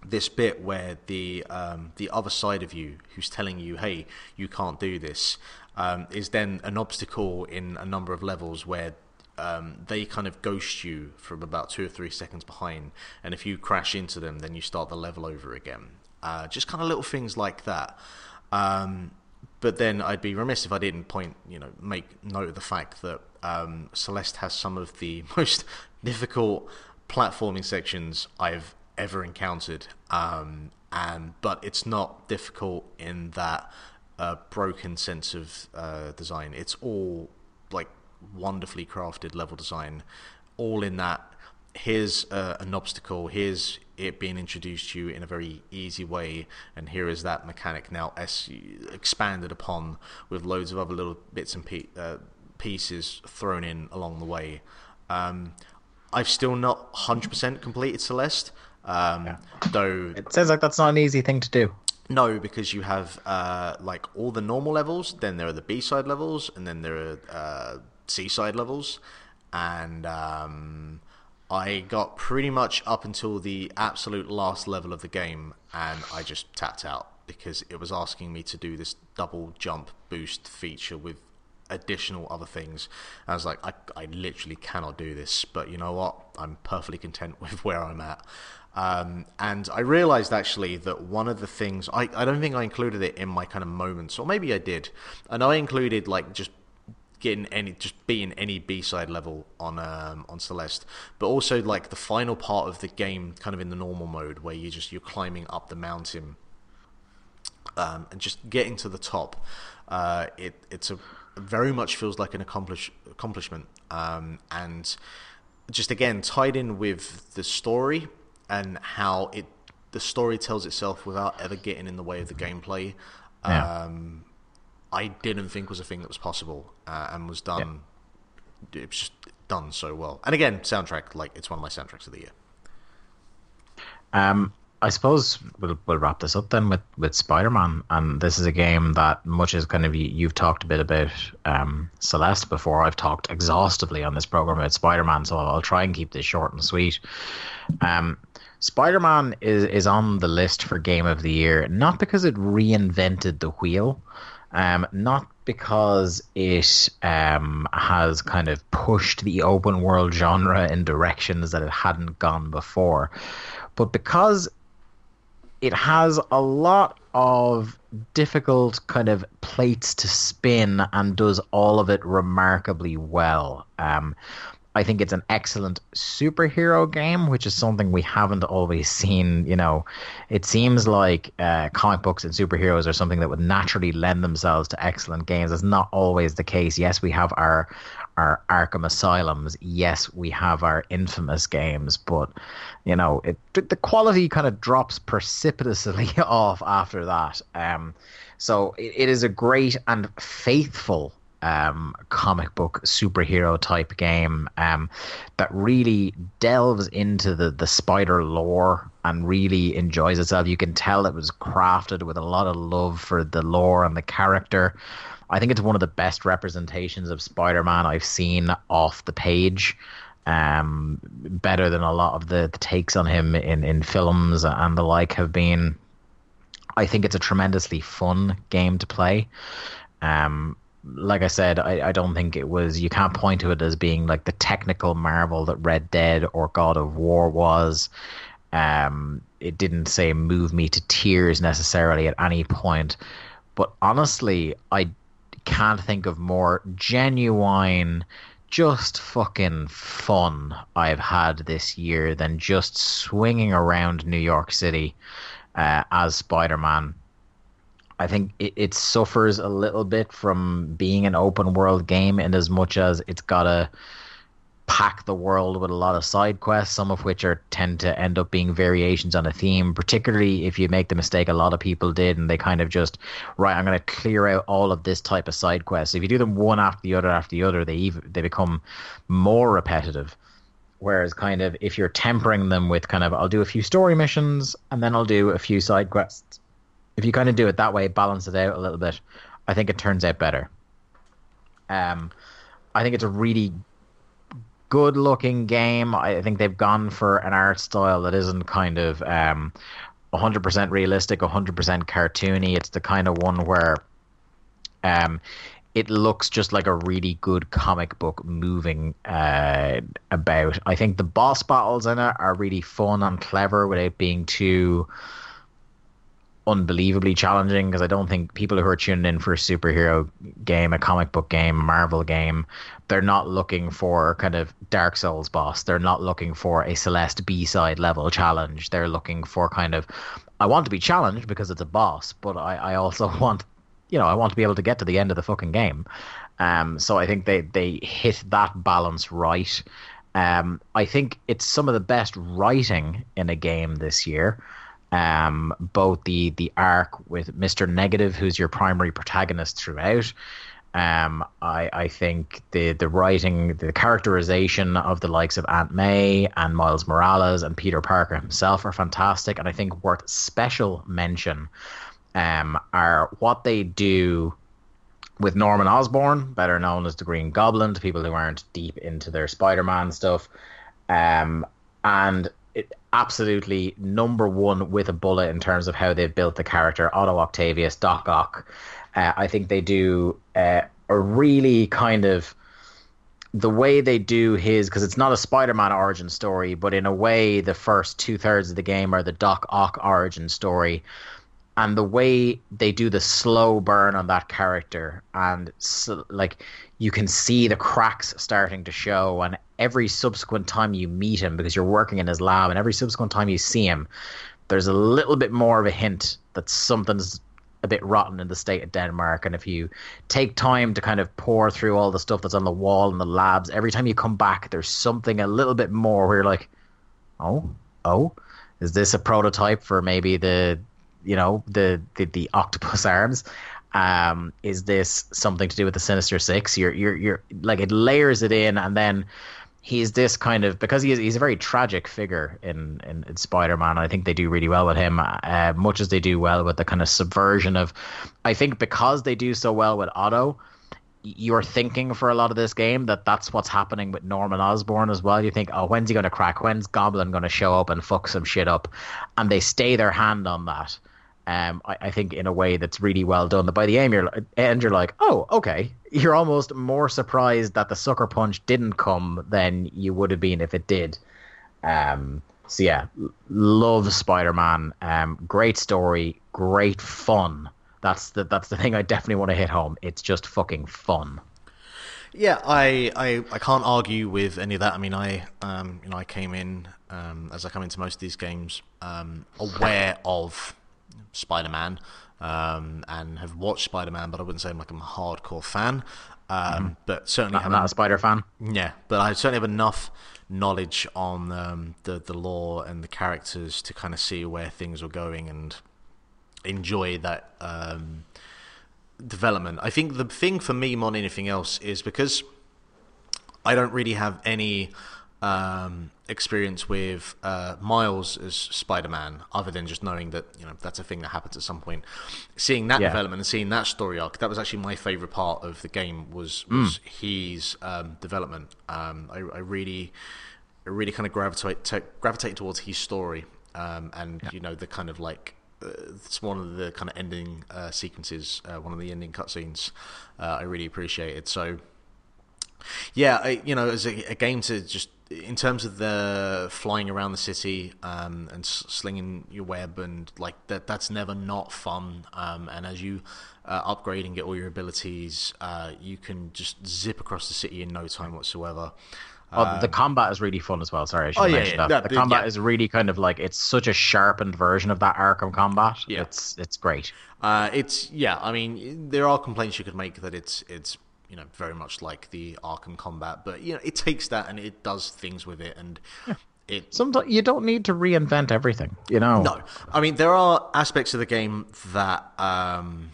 this bit where the um, the other side of you, who's telling you, "Hey, you can't do this," um, is then an obstacle in a number of levels where um, they kind of ghost you from about two or three seconds behind, and if you crash into them, then you start the level over again. Uh, just kind of little things like that. Um, but then I'd be remiss if I didn't point, you know, make note of the fact that um, Celeste has some of the most difficult platforming sections I've ever encountered. Um, and but it's not difficult in that uh, broken sense of uh, design. It's all like wonderfully crafted level design, all in that. Here's uh, an obstacle. Here's it being introduced to you in a very easy way, and here is that mechanic now expanded upon with loads of other little bits and pe- uh, pieces thrown in along the way. Um, I've still not 100% completed Celeste. Um, yeah. Though it sounds like that's not an easy thing to do. No, because you have uh, like all the normal levels, then there are the B side levels, and then there are uh, C side levels, and um, I got pretty much up until the absolute last level of the game, and I just tapped out because it was asking me to do this double jump boost feature with additional other things. I was like, I, I literally cannot do this, but you know what? I'm perfectly content with where I'm at. Um, and I realized actually that one of the things I, I don't think I included it in my kind of moments, or maybe I did. And I included like just getting any just being any B side level on um, on Celeste, but also like the final part of the game, kind of in the normal mode where you just you're climbing up the mountain um, and just getting to the top. Uh, it it's a very much feels like an accomplish accomplishment um, and just again tied in with the story and how it the story tells itself without ever getting in the way of the gameplay. Yeah. Um, I didn't think was a thing that was possible uh, and was done. Yeah. It was just done so well. And again, soundtrack like it's one of my soundtracks of the year. Um, I suppose we'll we'll wrap this up then with with Spider Man, and this is a game that much as kind of you, you've talked a bit about um, Celeste before. I've talked exhaustively on this program about Spider Man, so I'll, try and keep this short and sweet. Um, Spider Man is, is on the list for Game of the Year, not because it reinvented the wheel, um, not because it um, has kind of pushed the open world genre in directions that it hadn't gone before, but because it has a lot of difficult kind of plates to spin and does all of it remarkably well. Um, I think it's an excellent superhero game, which is something we haven't always seen. You know, it seems like uh, comic books and superheroes are something that would naturally lend themselves to excellent games. It's not always the case. Yes, we have our our Arkham Asylums. Yes, we have our infamous games, but you know, it the quality kind of drops precipitously off after that. Um, so it, it is a great and faithful um, comic book superhero type game um, that really delves into the, the spider lore and really enjoys itself. You can tell it was crafted with a lot of love for the lore and the character. I think it's one of the best representations of Spider Man I've seen off the page. Um, better than a lot of the, the takes on him in, in films and the like have been. I think it's a tremendously fun game to play. Um, like I said, I, I don't think it was. You can't point to it as being like the technical marvel that Red Dead or God of War was. Um, it didn't say move me to tears necessarily at any point, but honestly, I can't think of more genuine, just fucking fun I've had this year than just swinging around New York City uh, as Spider Man. I think it, it suffers a little bit from being an open world game in as much as it's got a pack the world with a lot of side quests, some of which are tend to end up being variations on a theme. Particularly if you make the mistake a lot of people did, and they kind of just right, I'm going to clear out all of this type of side quests. If you do them one after the other after the other, they even they become more repetitive. Whereas, kind of, if you're tempering them with kind of, I'll do a few story missions and then I'll do a few side quests. If you kind of do it that way, balance it out a little bit, I think it turns out better. Um, I think it's a really good looking game. I think they've gone for an art style that isn't kind of um, 100% realistic, 100% cartoony. It's the kind of one where um, it looks just like a really good comic book moving uh, about. I think the boss battles in it are really fun and clever without being too unbelievably challenging because I don't think people who are tuning in for a superhero game, a comic book game, Marvel game, they're not looking for kind of Dark Souls boss. They're not looking for a Celeste B side level challenge. They're looking for kind of I want to be challenged because it's a boss, but I, I also want you know, I want to be able to get to the end of the fucking game. Um, so I think they, they hit that balance right. Um, I think it's some of the best writing in a game this year um, both the the arc with Mister Negative, who's your primary protagonist throughout. Um, I I think the the writing, the characterization of the likes of Aunt May and Miles Morales and Peter Parker himself are fantastic, and I think worth special mention um, are what they do with Norman Osborn, better known as the Green Goblin, to people who aren't deep into their Spider-Man stuff, um, and absolutely number one with a bullet in terms of how they've built the character Otto Octavius, Doc Ock. Uh, I think they do uh, a really kind of the way they do his because it's not a Spider-Man origin story, but in a way, the first two thirds of the game are the Doc Ock origin story, and the way they do the slow burn on that character, and so, like you can see the cracks starting to show, and every subsequent time you meet him because you're working in his lab, and every subsequent time you see him, there's a little bit more of a hint that something's a bit rotten in the state of Denmark. And if you take time to kind of pour through all the stuff that's on the wall in the labs, every time you come back, there's something a little bit more where you're like, oh, oh, is this a prototype for maybe the, you know, the the, the octopus arms? Um, is this something to do with the Sinister Six? You're you're you're like it layers it in, and then he's this kind of because he is he's a very tragic figure in in, in Spider-Man. I think they do really well with him, uh, much as they do well with the kind of subversion of. I think because they do so well with Otto, you're thinking for a lot of this game that that's what's happening with Norman Osborn as well. You think, oh, when's he going to crack? When's Goblin going to show up and fuck some shit up? And they stay their hand on that. Um, I, I, think in a way that's really well done. That by the end you're, you're like, oh, okay. You're almost more surprised that the sucker punch didn't come than you would have been if it did. Um, so yeah, love Spider Man. Um, great story, great fun. That's the that's the thing I definitely want to hit home. It's just fucking fun. Yeah, I, I, I can't argue with any of that. I mean, I um, you know I came in um, as I come into most of these games um, aware of Spider Man um, and have watched Spider Man, but I wouldn't say I'm like I'm a hardcore fan. Um, mm-hmm. But certainly, I'm not a Spider fan. Yeah, but I certainly have enough knowledge on um, the the lore and the characters to kind of see where things were going and enjoy that um, development. I think the thing for me more than anything else is because I don't really have any um, experience with uh, Miles as Spider-Man, other than just knowing that you know that's a thing that happens at some point. Seeing that yeah. development and seeing that story arc, that was actually my favorite part of the game. Was, was mm. his um, development. Um, I, I, really, I really kind of gravitate to, gravitate towards his story, um, and yeah. you know the kind of like uh, it's one of the kind of ending uh, sequences, uh, one of the ending cutscenes. Uh, I really appreciated. So, yeah, I, you know, as a, a, game to just in terms of the flying around the city um, and slinging your web and like that that's never not fun um, and as you uh, upgrade and get all your abilities uh, you can just zip across the city in no time whatsoever Oh, the combat is really fun as well. Sorry, I should Um, Oh, yeah, mention yeah. that. The the- combat yeah. is really kind of like it's such a sharpened version of that Arkham combat. Yeah. It's it's great. Uh, it's yeah. I mean, there are complaints you could make that it's it's you know very much like the Arkham combat, but you know it takes that and it does things with it, and it Sometimes you don't need to reinvent everything. You know. No, I mean there are aspects of the game that, um,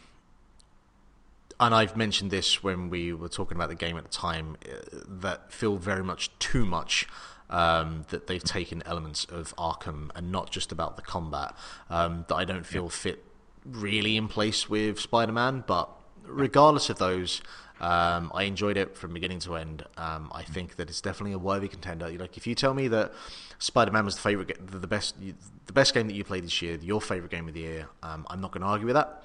and I've mentioned this when we were talking about the game at the time, uh, that feel very much too much. Um, that they've taken elements of Arkham and not just about the combat um, that I don't feel fit really in place with Spider-Man. But regardless of those, um, I enjoyed it from beginning to end. Um, I think that it's definitely a worthy contender. Like if you tell me that Spider-Man was the favorite, the the best, the best game that you played this year, your favorite game of the year, um, I'm not going to argue with that.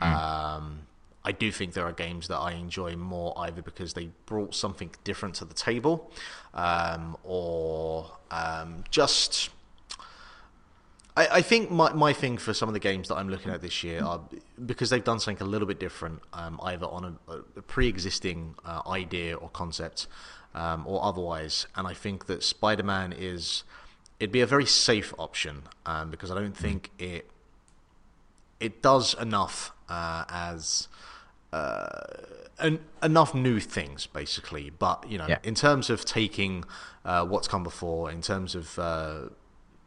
Um, I do think there are games that I enjoy more either because they brought something different to the table, um, or um, just. I, I think my, my thing for some of the games that I'm looking at this year are because they've done something a little bit different, um, either on a, a pre-existing uh, idea or concept, um, or otherwise. And I think that Spider-Man is it'd be a very safe option um, because I don't think it it does enough uh, as uh, en- enough new things, basically. But you know, Yeah. in terms of taking uh, what's come before, in terms of uh,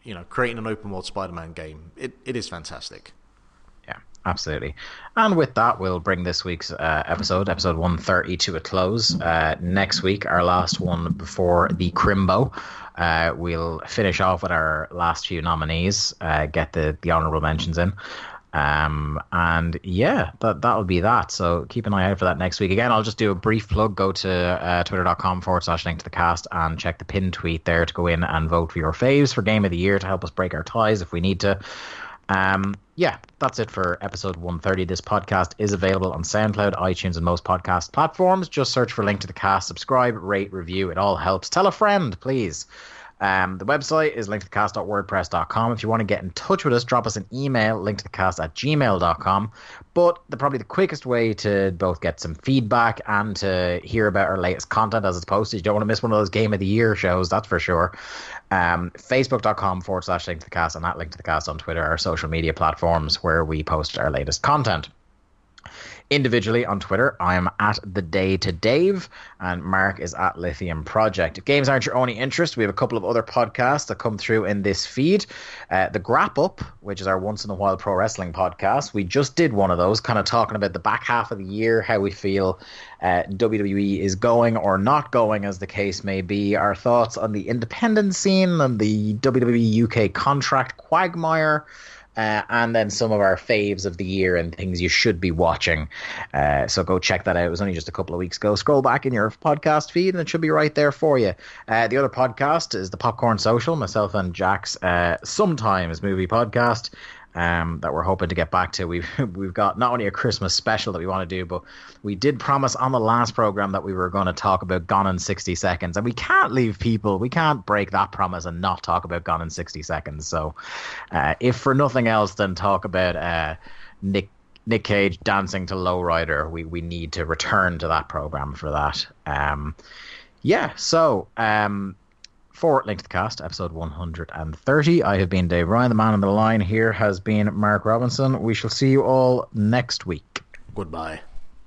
you know creating an open world Spider-Man game, it, it is fantastic. Yeah, absolutely. And with that, we'll bring this week's uh, episode, episode 130, to a close. Uh, next week, our last one before the Crimbo. Uh, we'll finish off with our last few nominees, uh, get the, the honorable mentions in. Um, and yeah, that, that'll be that. So keep an eye out for that next week. Again, I'll just do a brief plug. Go to uh, twitter.com forward slash link to the cast and check the pin tweet there to go in and vote for your faves for game of the year to help us break our ties if we need to. Um, yeah, that's it for episode 130. This podcast is available on SoundCloud, iTunes, and most podcast platforms. Just search for Link to the Cast, subscribe, rate, review. It all helps. Tell a friend, please. Um, the website is linktothecast.wordpress.com. If you want to get in touch with us, drop us an email, linktothecast at gmail.com. But the, probably the quickest way to both get some feedback and to hear about our latest content as it's posted, you don't want to miss one of those Game of the Year shows, that's for sure. Um, Facebook.com forward slash link to the cast and at link to the cast on Twitter, our social media platforms where we post our latest content. Individually on Twitter, I am at the day to Dave, and Mark is at Lithium Project. If games aren't your only interest, we have a couple of other podcasts that come through in this feed. Uh, the Grap Up, which is our once in a while pro wrestling podcast, we just did one of those, kind of talking about the back half of the year, how we feel uh, WWE is going or not going, as the case may be. Our thoughts on the independent scene and the WWE UK contract quagmire. Uh, and then some of our faves of the year and things you should be watching. Uh, so go check that out. It was only just a couple of weeks ago. Scroll back in your podcast feed and it should be right there for you. Uh, the other podcast is the Popcorn Social, myself and Jack's uh, sometimes movie podcast. Um, that we're hoping to get back to. We've we've got not only a Christmas special that we want to do, but we did promise on the last program that we were going to talk about Gone in 60 Seconds, and we can't leave people, we can't break that promise and not talk about Gone in 60 Seconds. So, uh, if for nothing else, then talk about uh, Nick Nick Cage dancing to Lowrider. We we need to return to that program for that. Um, yeah. So. Um, for the Cast, episode 130. I have been Dave Ryan. The man on the line here has been Mark Robinson. We shall see you all next week. Goodbye.